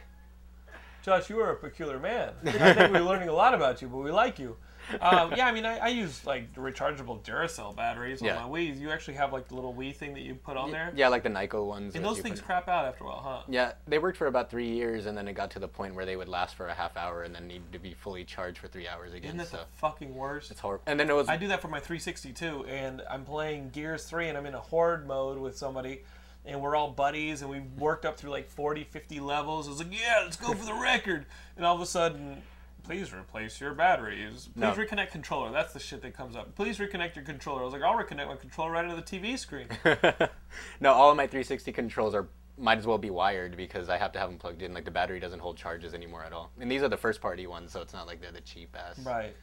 Josh, you are a peculiar man. I think we're learning a lot about you, but we like you. Um, yeah, I mean, I, I use like rechargeable Duracell batteries on Yeah. my Wii. You actually have like the little Wii thing that you put on there, Yeah, like the Nyko ones. and those things crap out after a while, huh? Yeah, they worked for about three years, and then it got to the point where they would last for a half hour, and then need to be fully charged for three hours again. Isn't that so the fucking worst? it's horrible. And then it was I do that for my 360 too, and I'm playing Gears 3, and I'm in a horde mode with somebody, and we're all buddies, and we worked up through like 40, 50 levels. I was like, yeah, let's go for the record. And all of a sudden, please replace your batteries. Please No. reconnect controller. That's the shit that comes up. Please reconnect your controller. I was like, I'll reconnect my controller right into the TV screen. no, all of my 360 controls are might as well be wired because I have to have them plugged in. Like the battery doesn't hold charges anymore at all. And these are the first party ones, so it's not like they're the cheap ass. Right.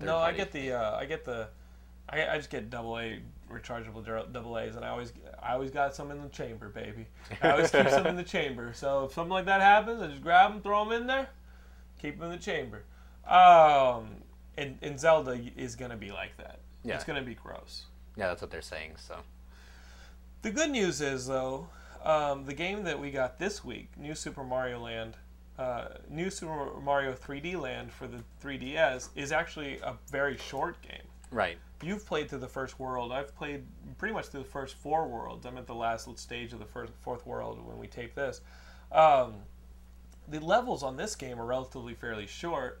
No, I get the uh, I get the I, I just get double A rechargeable double A's, and I always I always got some in the chamber, baby. I always keep some in the chamber. So if something like that happens, I just grab them, throw them in there, keep them in the chamber. Um, and, and Zelda is gonna be like that. Yeah. It's gonna be gross. Yeah, that's what they're saying. So The good news is though, um, the game that we got this week, New Super Mario Land, uh, New Super Mario 3D Land for the 3DS, is actually a very short game. right, You've played through the first world. I've played pretty much through the first four worlds. I'm at the last stage of the first fourth world when we tape this. Um, the levels on this game are relatively fairly short,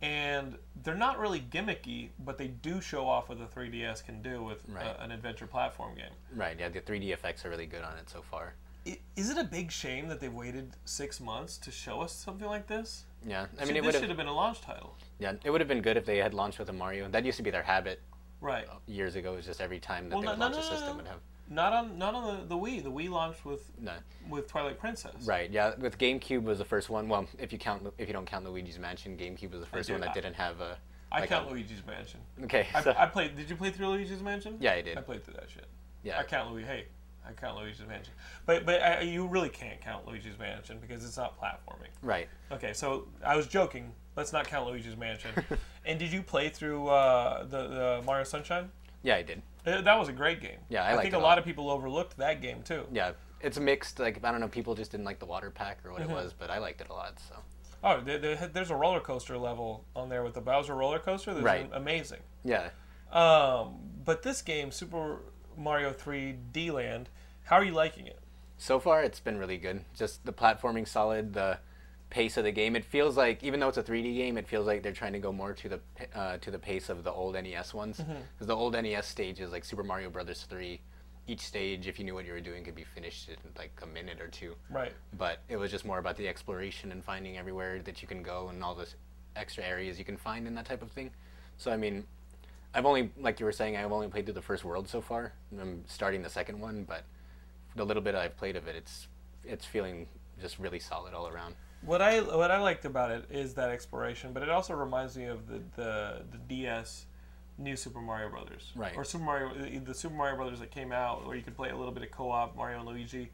and they're not really gimmicky, but they do show off what the 3DS can do with Right. uh, an adventure platform game. right. Yeah, the 3D effects are really good on it so far. I- Is it a big shame that they've waited six months to show us something like this? Yeah, I mean mean, it this should have. been a launch title, Yeah, it would have been good if they had launched with a Mario. That used to be their habit right? years ago. It was just every time that Well, they no, would no, launch no, a system would have. Not on not on the, the Wii. The Wii launched with No. with Twilight Princess. Right. Yeah. With GameCube was the first one. Well, if you count, if you don't count Luigi's Mansion, GameCube was the first one that I- didn't have a. I like count a- Luigi's Mansion. Okay. I, I played. Did you play through Luigi's Mansion? Yeah, I did. I played through that shit. yeah. I count Luigi. Hey, I count Luigi's Mansion. But but I, you really can't count Luigi's Mansion because it's not platforming. Right. Okay, so I was joking. Let's not count Luigi's Mansion. and did you play through uh, the the Mario Sunshine? Yeah, I did. Uh, That was a great game. Yeah, I I liked think a lot of people overlooked that game too. Yeah. It's mixed. Like I don't know, people just didn't like the water pack or what Mhm. it was, but I liked it a lot. So. Oh, there, there- there's a roller coaster level on there with the Bowser roller coaster. That's Right. amazing. Yeah. Um, but this game, Super Mario 3D Land, how are you liking it? So far, it's been really good. Just the platforming solid, the pace of the game. It feels like, even though it's a 3D game, it feels like they're trying to go more to the uh, to the pace of the old NES ones. Because the old NES stages, like Super Mario Brothers 3, each stage, if you knew what you were doing, could be finished in like a minute or two. Right. But it was just more about the exploration and finding everywhere that you can go and all the extra areas you can find and that type of thing. So I mean, I've only, like you were saying, I've only played through the first world so far. I'm starting the second one, but the little bit I've played of it, it's it's feeling just really solid all around. What I what I liked about it is that exploration, but it also reminds me of the the, the DS new Super Mario Brothers, Right. Or Super Mario the Super Mario Brothers that came out where you could play a little bit of co-op Mario and Luigi.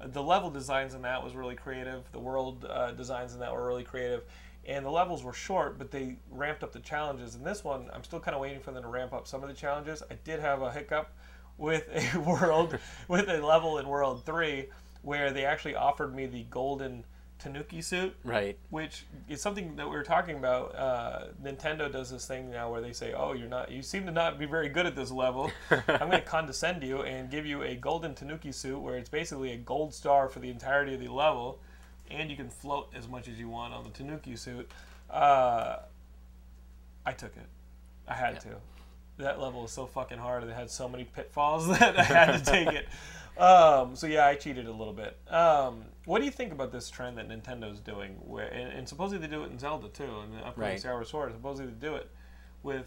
Uh, The level designs in that was really creative. The world uh, designs in that were really creative, and the levels were short, but they ramped up the challenges. In this one, I'm still kind of waiting for them to ramp up some of the challenges. I did have a hiccup with a world with a level in World Three where they actually offered me the golden Tanuki suit, Right. which is something that we were talking about. Uh, Nintendo does this thing now where they say, "Oh, you're not. You seem to not be very good at this level. I'm going to condescend you and give you a golden Tanuki suit, where it's basically a gold star for the entirety of the level, and you can float as much as you want on the Tanuki suit." Uh, I took it. I had to. That level was so fucking hard, and it had so many pitfalls that I had to take it. Um, so yeah, I cheated a little bit. Um, what do you think about this trend that Nintendo's doing? Where and, and supposedly they do it in Zelda too, in the upcoming Right. Skyward Sword. Supposedly they do it with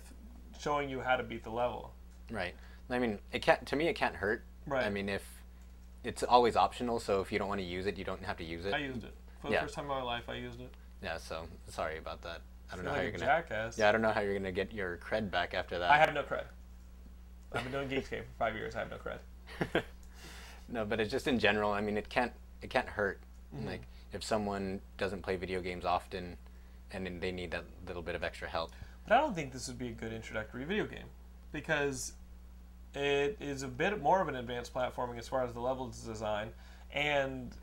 showing you how to beat the level. Right. I mean, it can't. To me, it can't hurt. Right. I mean, if it's always optional, so if you don't want to use it, you don't have to use it. I used it for the Yeah. first time in my life. I used it. Yeah. So sorry about that. I don't know how you're a gonna. jackass. Yeah, I don't know how you're gonna get your cred back after that. I have no cred. I've been doing Geekscape for five years. I have no cred. No, but it's just in general. I mean, it can't. It can't hurt. Mm-hmm. Like if someone doesn't play video games often, and then they need that little bit of extra help. But I don't think this would be a good introductory video game because it is a bit more of an advanced platforming as far as the levels design, and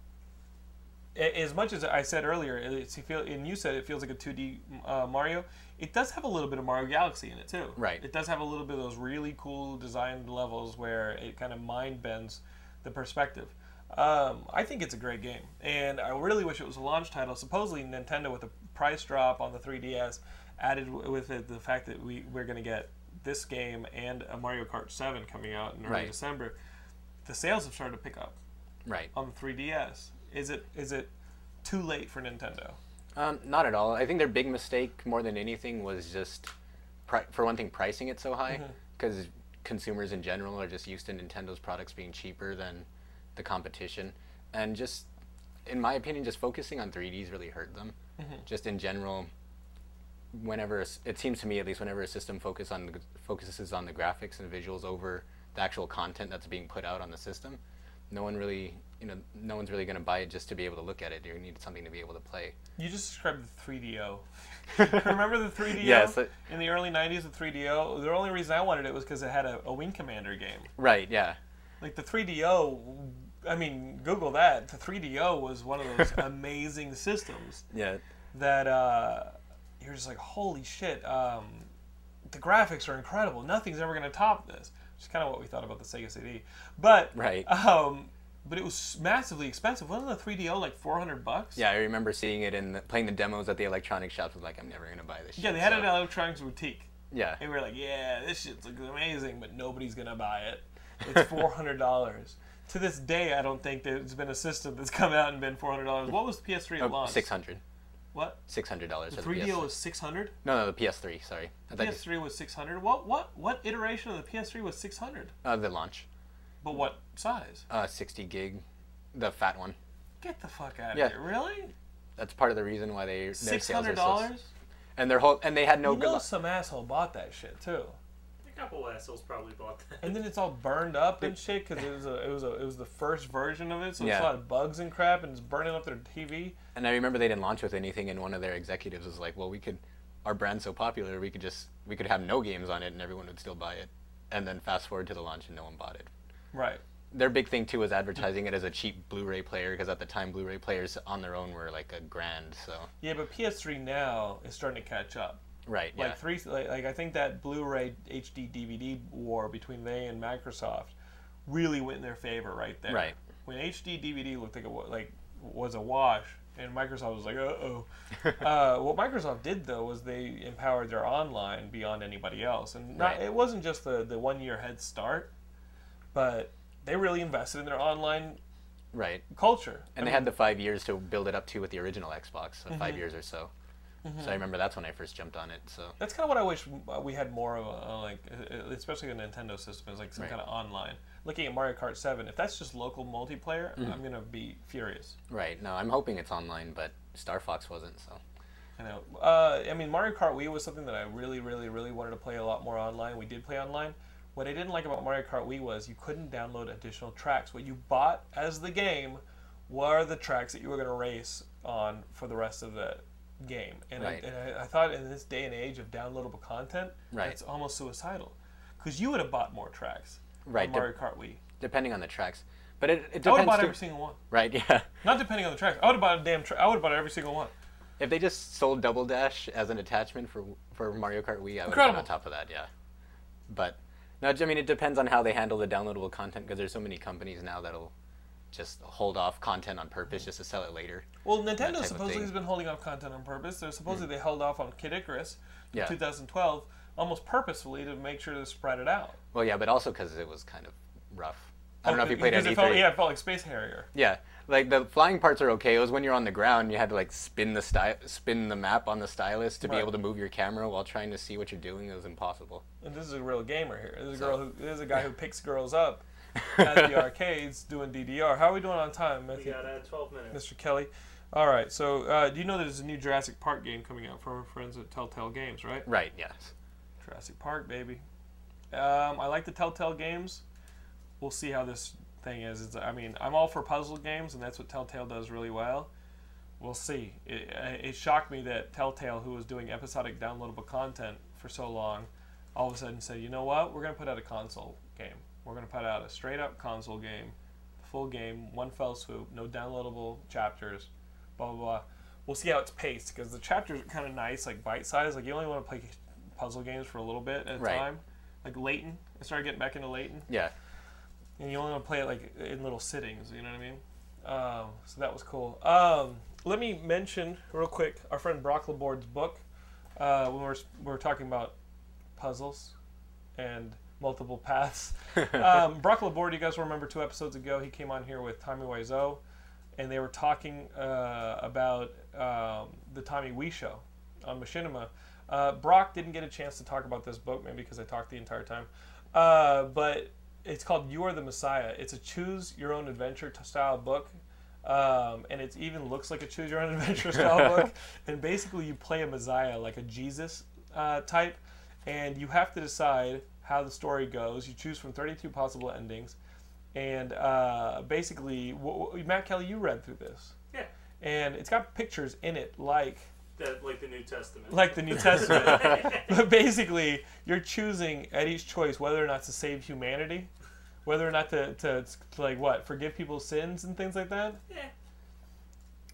as much as I said earlier, it's, you feel, and you said it feels like a 2D uh, Mario. It does have a little bit of Mario Galaxy in it too. Right. It does have a little bit of those really cool designed levels where it kind of mind bends the perspective. Um, I think it's a great game, and I really wish it was a launch title. Supposedly, Nintendo, with a price drop on the 3DS, added with it the fact that we we're going to get this game and a Mario Kart 7 coming out in early Right. December. The sales have started to pick up Right. on the 3DS. Is it is it too late for Nintendo? Um, not at all. I think their big mistake, more than anything, was just, pri- for one thing, pricing it so high, because consumers in general are just used to Nintendo's products being cheaper than the competition, and just, in my opinion, just focusing on 3Ds really hurt them. Mm-hmm. Just in general, whenever it seems to me at least, whenever a system focus on the, focuses on the graphics and visuals over the actual content that's being put out on the system, no one really, you know, no one's really going to buy it just to be able to look at it. You need something to be able to play. You just described the 3DO. Remember the 3DO? Yes, it- In the early 90s, the 3DO. The only reason I wanted it was because it had a, a Wing Commander game. Right. Yeah. Like the 3DO, I mean, Google that. The 3DO was one of those amazing systems Yeah. that uh, you're just like, holy shit, um, the graphics are incredible. Nothing's ever going to top this. Which is kind of what we thought about the Sega CD. But, Right. um, but it was massively expensive. Wasn't the 3DO like 400 bucks? Yeah, I remember seeing it in the, playing the demos at the electronic shops. Was like, I'm never gonna buy this. Shit. Yeah, shit, they had so- at Electronics Boutique. Yeah. And we were like, yeah, this shit looks amazing, but nobody's going to buy it. It's $400. to this day, I don't think there's been a system that's come out and been $400. What was the PS3 at Oh, launch? six hundred. What? Six hundred dollars. The 3DO was 600 no, no, the PS3. Sorry, The PS3 was 600 What what what iteration of the PS3 was 600 uh, the launch. But what size? Uh, sixty gig, the fat one. Get the fuck out of Yeah. here. Really? That's part of the reason why they sales are $600? And their whole and they had no you good. know luck. some asshole bought that shit too. A couple assholes probably bought that. And then it's all burned up and shit because it was a, it was a, it was the first version of it, so it's a lot of bugs and crap, and it's burning up their TV. And I remember they didn't launch with anything, and one of their executives was like, "Well, we could, our brand's so popular, we could just we could have no games on it, and everyone would still buy it." And then fast forward to the launch, and no one bought it. Right. Their big thing too was advertising it as a cheap Blu-ray player, because at the time Blu-ray players on their own were like a grand. So Yeah, but PS3 now is starting to catch up. Right, Like yeah, three, like, like I think that Blu-ray HD DVD war between they and Microsoft really went in their favor right there. Right. When HD DVD looked like it wa- like was a wash, and Microsoft was like, uh oh. uh, what Microsoft did though was they empowered their online beyond anybody else, and not, Right. it wasn't just the the one year head start, but they really invested in their online right. culture. And I they had the five years to build it up to with the original Xbox, so Mm-hmm. five years or so. So I remember that's when I first jumped on it. So That's kind of what I wish we had more of, a, like, especially a Nintendo system, is like some Right. kind of online. Looking at Mario Kart 7, if that's just local multiplayer, Mm-hmm. I'm gonna be furious. right, no, I'm hoping it's online, but Star Fox wasn't. So I know. Uh, I mean, Mario Kart Wii was something that I really, really, really wanted to play a lot more online. We did play online. What I didn't like about Mario Kart Wii was you couldn't download additional tracks. What you bought as the game were the tracks that you were going to race on for the rest of the game. And, Right. I, and I, I thought in this day and age of downloadable content, Right. that's almost suicidal. Because you would have bought more tracks Right, on de- Mario Kart Wii. depending on the tracks, but it, it I would have depends. bought too- every single one. right, yeah. Not depending on the tracks. I would have bought a damn. Tra- I would have bought every single one. If they just sold Double Dash as an attachment for for Mario Kart Wii, I would have been on top of that. Yeah, but no, I mean it depends on how they handle the downloadable content because there's so many companies now that'll just hold off content on purpose just to sell it later. Well, Nintendo supposedly has been holding off content on purpose. They're supposedly hmm. they held off on Kid Icarus in Yeah. 2012 almost purposefully to make sure to spread it out. Well, yeah, but also because it was kind of rough. I don't oh, know if you played any. it felt, yeah, it felt like Space Harrier. Yeah, like the flying parts are okay. It was when you're on the ground, you had to like spin the sty- spin the map on the stylus to be able to move your camera while trying to see what you're doing. It was impossible. And this is a real gamer here. This is a So- girl who this is a guy who picks girls up at the arcades doing DDR. How are we doing on time, We Matthew? got uh, 12 minutes. Mr. Kelly? All right. So, uh, do you know there's a new Jurassic Park game coming out from our friends at Telltale Games, right? Right. Yes. Jurassic Park, baby. Um, I like the Telltale games. We'll see how this thing is. It's, I mean, I'm all for puzzle games, and that's what Telltale does really well. We'll see. It, it shocked me that Telltale, who was doing episodic downloadable content for so long, all of a sudden said, "You know what? We're going to put out a console game. We're going to put out a straight up console game, full game, one fell swoop, no downloadable chapters, blah blah blah." We'll see how it's paced because the chapters are kind of nice, like bite sized. Like you only want to play puzzle games for a little bit at a Right. time. Like Layton, I started getting back into Layton, Yeah. and you only want to play it like in little sittings. You know what I mean? Um, so that was cool. Um, let me mention real quick our friend Brock Laborde's book. Uh, when we're we're talking about puzzles and multiple paths. um, Brock Laborde, you guys will remember two episodes ago, he came on here with Tommy Wiseau, and they were talking uh, about um, the Tommy Wee show on Machinima. Uh, Brock didn't get a chance to talk about this book, maybe because I talked the entire time. Uh, but it's called You Are the Messiah. It's a choose your own adventure style book. Um, and it even looks like a choose your own adventure style book. And basically, you play a Messiah, like a Jesus uh, type, and you have to decide how the story goes. You choose from 32 possible endings. And uh, basically, Matt Kelly, you read through this. Yeah. And it's got pictures in it like That, like the New Testament. like the New Testament. but basically, you're choosing at each choice whether or not to save humanity, whether or not to, to, to like what forgive people's sins and things like that. Yeah.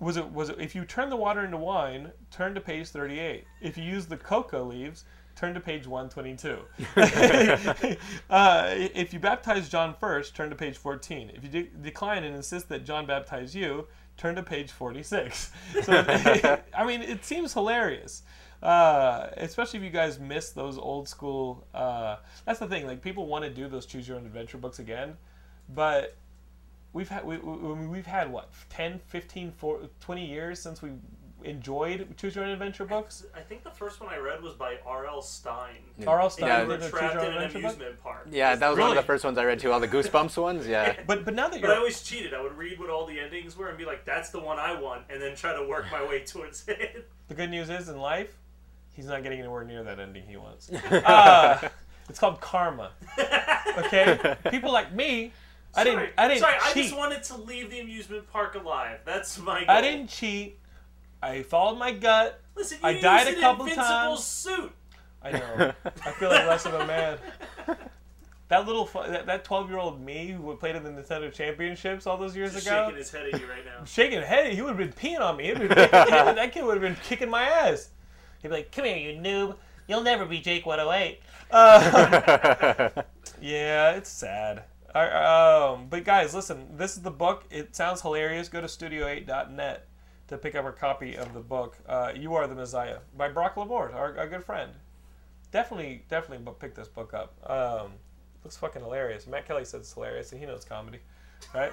Was it was it if you turn the water into wine, turn to page 38. If you use the coca leaves, turn to page 122. uh, if you baptize John first, turn to page 14. If you de- decline and insist that John baptize you, turn to page 46. So, I mean, it seems hilarious. Uh, especially if you guys miss those old school. Uh, that's the thing. Like people want to do those choose your own adventure books again, but we've had we, we, we've had what 10 15 4, 20 years since we enjoyed choose your own adventure books I think the first one I read was by R.L. Stine. R.L. Stine Yeah. They were did a choose your own adventure book amusement park. Yeah, that was one of the first ones I read too. All the Goosebumps ones. Yeah. but but now that you're, But I you're always cheated. I would read what all the endings were and be like, "That's the one I want," and then try to work my way towards it. the good news is in life he's not getting anywhere near that ending he wants uh, it's called karma okay people like me I didn't I didn't Sorry, I just wanted to leave the amusement park alive. That's my. Goal. I didn't cheat I followed my gut Listen, you I died a an couple invincible times. suit. I know. I feel like less of a man. That little, that that twelve-year-old me who played in the Nintendo Championships all those years Just ago, shaking his head at you right now. shaking hey, he would have been peeing on me. He'd been, that kid would have been kicking my ass. He'd be like, "Come here, you noob! You'll never be Jake 108." Uh, yeah, it's sad. I- um, but guys, listen. This is the book. It sounds hilarious. Go to studio8.net to pick up a copy of the book. Uh, you are the Messiah by Brock Laborde, our, our good friend. Definitely, definitely, pick this book up. Um, looks fucking hilarious. Matt Kelly said it's hilarious, and he knows comedy, right?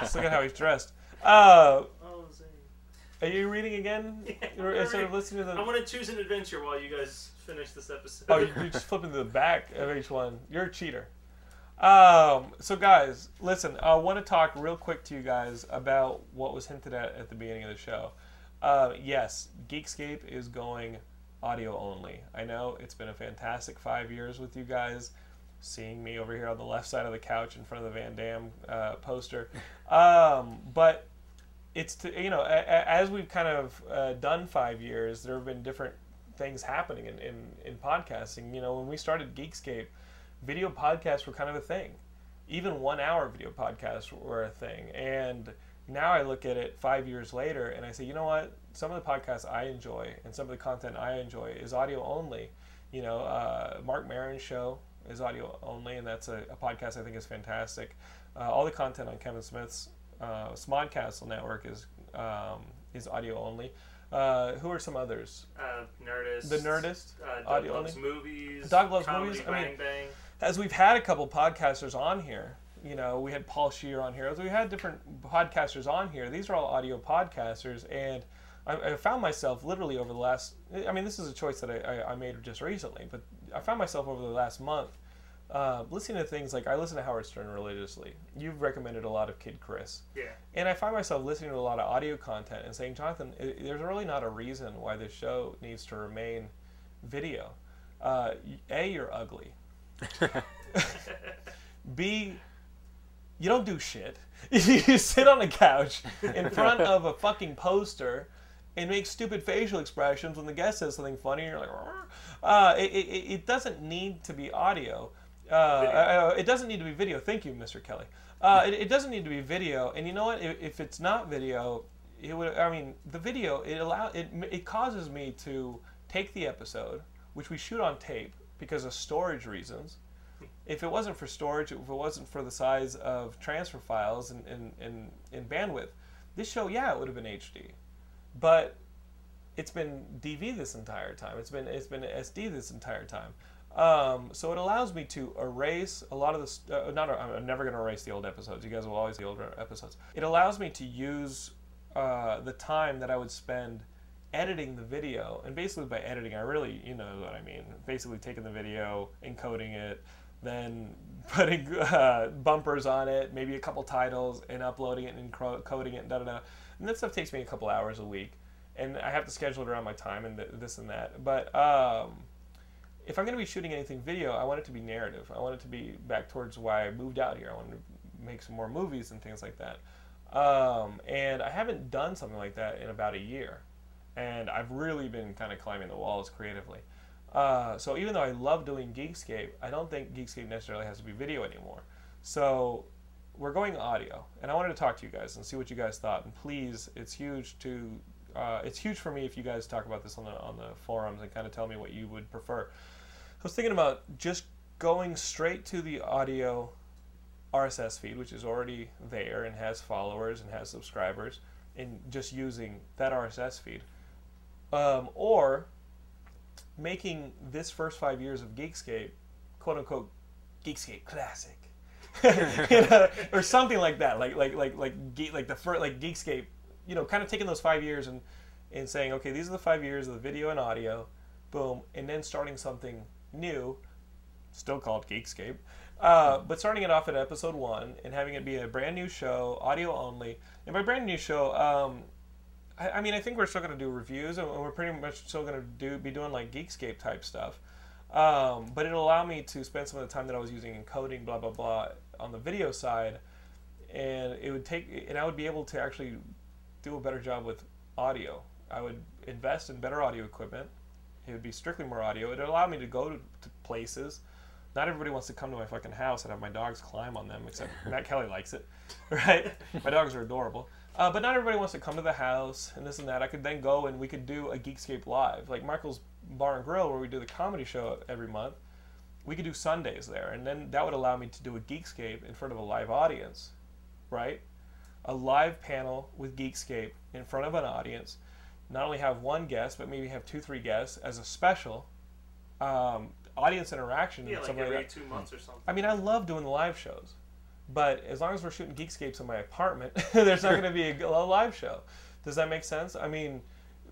Just look at how he's dressed. Uh, Oh. Are you reading again Yeah, instead of listening to I want to choose an adventure while you guys finish this episode. Oh, you- you're just flipping to the back of each one. You're a cheater. Um, so, guys, listen. I want to talk real quick to you guys about what was hinted at at the beginning of the show. Uh, yes, Geekscape is going audio only. I know it's been a fantastic five years with you guys. Seeing me over here on the left side of the couch in front of the Van Damme uh, poster, um, but it's to you know a, a, as we've kind of uh, done five years, there have been different things happening in, in, in podcasting. You know, when we started Geekscape, video podcasts were kind of a thing. Even one hour video podcasts were a thing. And now I look at it five years later and I say, you know what? Some of the podcasts I enjoy and some of the content I enjoy is audio only. You know, uh, Marc Maron's show is audio only, and that's a, a podcast I think is fantastic. Uh, all the content on Kevin Smith's uh, Smodcastle network is um, is audio only. Uh, who are some others? Uh, Nerdist. The Nerdist, Uh, audio loves only. movies. Doug Loves comedy, Movies, I mean- bang. As we've had a couple podcasters on here, you know, we had Paul Scheer on here. As we had different podcasters on here. These are all audio podcasters, and I, I found myself literally over the last. I mean, this is a choice that I, I, I made just recently, but I found myself over the last month uh, listening to things like I listen to Howard Stern religiously. You've recommended a lot of Kid Chris. Yeah. And I find myself listening to a lot of audio content and saying, Jonathan, i there's really not a reason why this show needs to remain video. Uh, a, you're ugly. B, you don't do shit. you sit on a couch in front of a fucking poster and make stupid facial expressions when the guest says something funny. You're like, uh, it, it, it doesn't need to be audio. Uh, uh, it doesn't need to be video. Thank you, Mr. Kelly. Uh, it, it doesn't need to be video. And you know what? If, if it's not video, it would. I mean, the video it allow it it causes me to take the episode, which we shoot on tape because of storage reasons. If it wasn't for storage, if it wasn't for the size of transfer files and, and, and, and bandwidth, this show, yeah, it would have been HD. But it's been DV this entire time. It's been it's been SD this entire time. Um, so it allows me to erase a lot of the. Uh, not I'm never going to erase the old episodes. You guys will always see older episodes. It allows me to use uh, the time that I would spend editing the video, and basically by editing, I really you know what I mean. Basically taking the video, encoding it, then putting uh, bumpers on it, maybe a couple titles, and uploading it and coding it, and da da da. And that stuff takes me a couple hours a week, and I have to schedule it around my time and th- this and that. But um, if I'm going to be shooting anything video, I want it to be narrative. I want it to be back towards why I moved out here. I want to make some more movies and things like that. Um, and I haven't done something like that in about a year. And I've really been kind of climbing the walls creatively. Uh, so even though I love doing Geekscape, I don't think Geekscape necessarily has to be video anymore. So we're going audio, and I wanted to talk to you guys and see what you guys thought. And please, it's huge to uh, it's huge for me if you guys talk about this on the on the forums and kind of tell me what you would prefer. I was thinking about just going straight to the audio RSS feed, which is already there and has followers and has subscribers, and just using that RSS feed, um, or making this first five years of Geekscape, quote unquote, Geekscape classic. or something like that, like like like like like the first like Geekscape, you know, kind of taking those five years and and saying, okay, these are the five years of the video and audio, boom, and then starting something new, still called Geekscape, uh, but starting it off at episode one and having it be a brand new show, audio only, and by brand new show, um, I, I mean I think we're still going to do reviews and we're pretty much still going to do be doing like Geekscape type stuff. Um, but it'll allow me to spend some of the time that I was using in coding, blah blah blah, on the video side, and it would take, and I would be able to actually do a better job with audio. I would invest in better audio equipment. It would be strictly more audio. It would allow me to go to, to places. Not everybody wants to come to my fucking house and have my dogs climb on them, except Matt Kelly likes it, right? my dogs are adorable. Uh, but not everybody wants to come to the house and this and that. I could then go and we could do a Geekscape live, like Michael's Bar and Grill, where we do the comedy show every month. We could do Sundays there, and then that would allow me to do a Geekscape in front of a live audience, right? A live panel with Geekscape in front of an audience. Not only have one guest, but maybe have two, three guests as a special um, audience interaction. Yeah, like every that. two months or something. I mean, I love doing the live shows, but as long as we're shooting Geekscapes in my apartment, there's not going to be a, a live show. Does that make sense? I mean,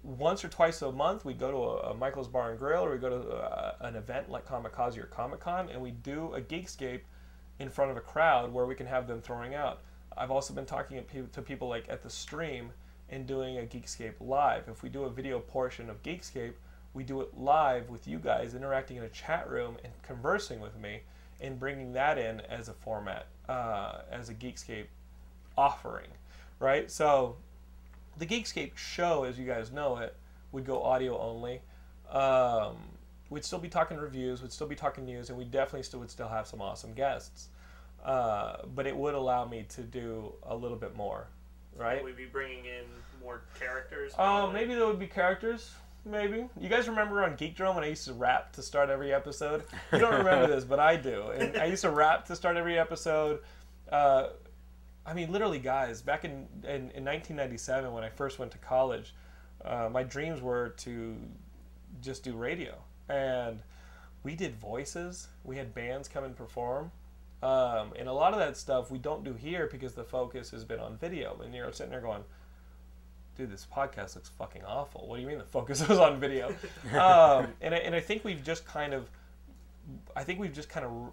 once or twice a month, we go to a, a Michael's Bar and Grill, or we go to uh an event like Comikaze or Comic Con, and we do a Geekscape in front of a crowd where we can have them throwing out. I've also been talking to people like at the stream and doing a Geekscape live. If we do a video portion of Geekscape, we do it live with you guys interacting in a chat room and conversing with me and bringing that in as a format, uh, as a Geekscape offering, right? So the Geekscape show, as you guys know it, would go audio only. Um, we'd still be talking reviews, we'd still be talking news, and we definitely still would still have some awesome guests. Uh, but it would allow me to do a little bit more, right? Will we be bringing in more characters? Uh, maybe there would be characters. Maybe you guys remember on Geek Drum when I used to rap to start every episode. You don't remember this, but I do. And I used to rap to start every episode. Uh, I mean, literally, guys. Back in, in in 1997, when I first went to college, uh, my dreams were to just do radio, and we did voices. We had bands come and perform. Um, and a lot of that stuff we don't do here because the focus has been on video. And you're sitting there going, dude, this podcast looks fucking awful. What do you mean the focus was on video? um, and, I, and I think we've just kind of, I think we've just kind of r-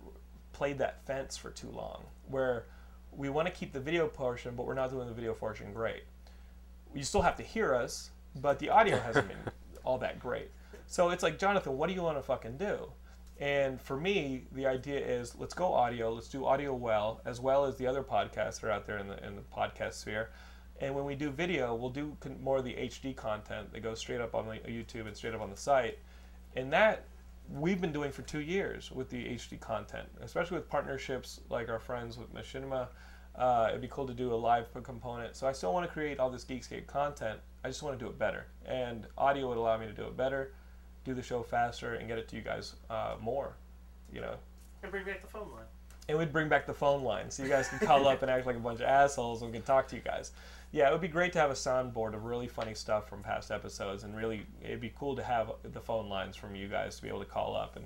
played that fence for too long, where we want to keep the video portion, but we're not doing the video portion great. You still have to hear us, but the audio hasn't been all that great. So it's like, Jonathan, what do you want to fucking do? And for me, the idea is let's go audio, let's do audio well, as well as the other podcasts that are out there in the, in the podcast sphere. And when we do video, we'll do more of the HD content that goes straight up on the YouTube and straight up on the site. And that we've been doing for two years with the HD content, especially with partnerships like our friends with Machinima. Uh, it'd be cool to do a live component. So I still want to create all this Geekscape content. I just want to do it better. And audio would allow me to do it better, do the show faster, and get it to you guys uh, more. You know, and bring back the phone line. and we'd bring back the phone line so you guys can call up and act like a bunch of assholes and we can talk to you guys. Yeah, it would be great to have a soundboard of really funny stuff from past episodes, and really, it'd be cool to have the phone lines from you guys to be able to call up and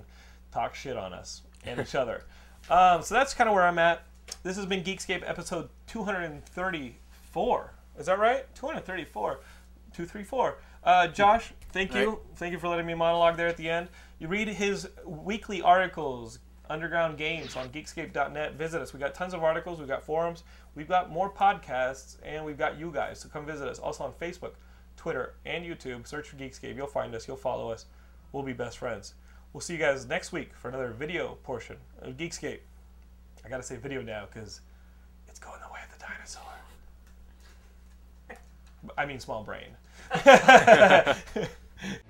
talk shit on us and each other. Um, so that's kind of where I'm at. This has been Geekscape episode 234. Is that right? 234. 234. Uh, Josh, thank you. Right. Thank you for letting me monologue there at the end. You read his weekly articles, Underground Games, on geekscape.net. Visit us. We got tons of articles. We've got forums. We've got more podcasts, and we've got you guys. So come visit us. Also on Facebook, Twitter, and YouTube. Search for Geekscape. You'll find us. You'll follow us. We'll be best friends. We'll see you guys next week for another video portion of Geekscape. I gotta say video now because it's going the way of the dinosaur. I mean, small brain.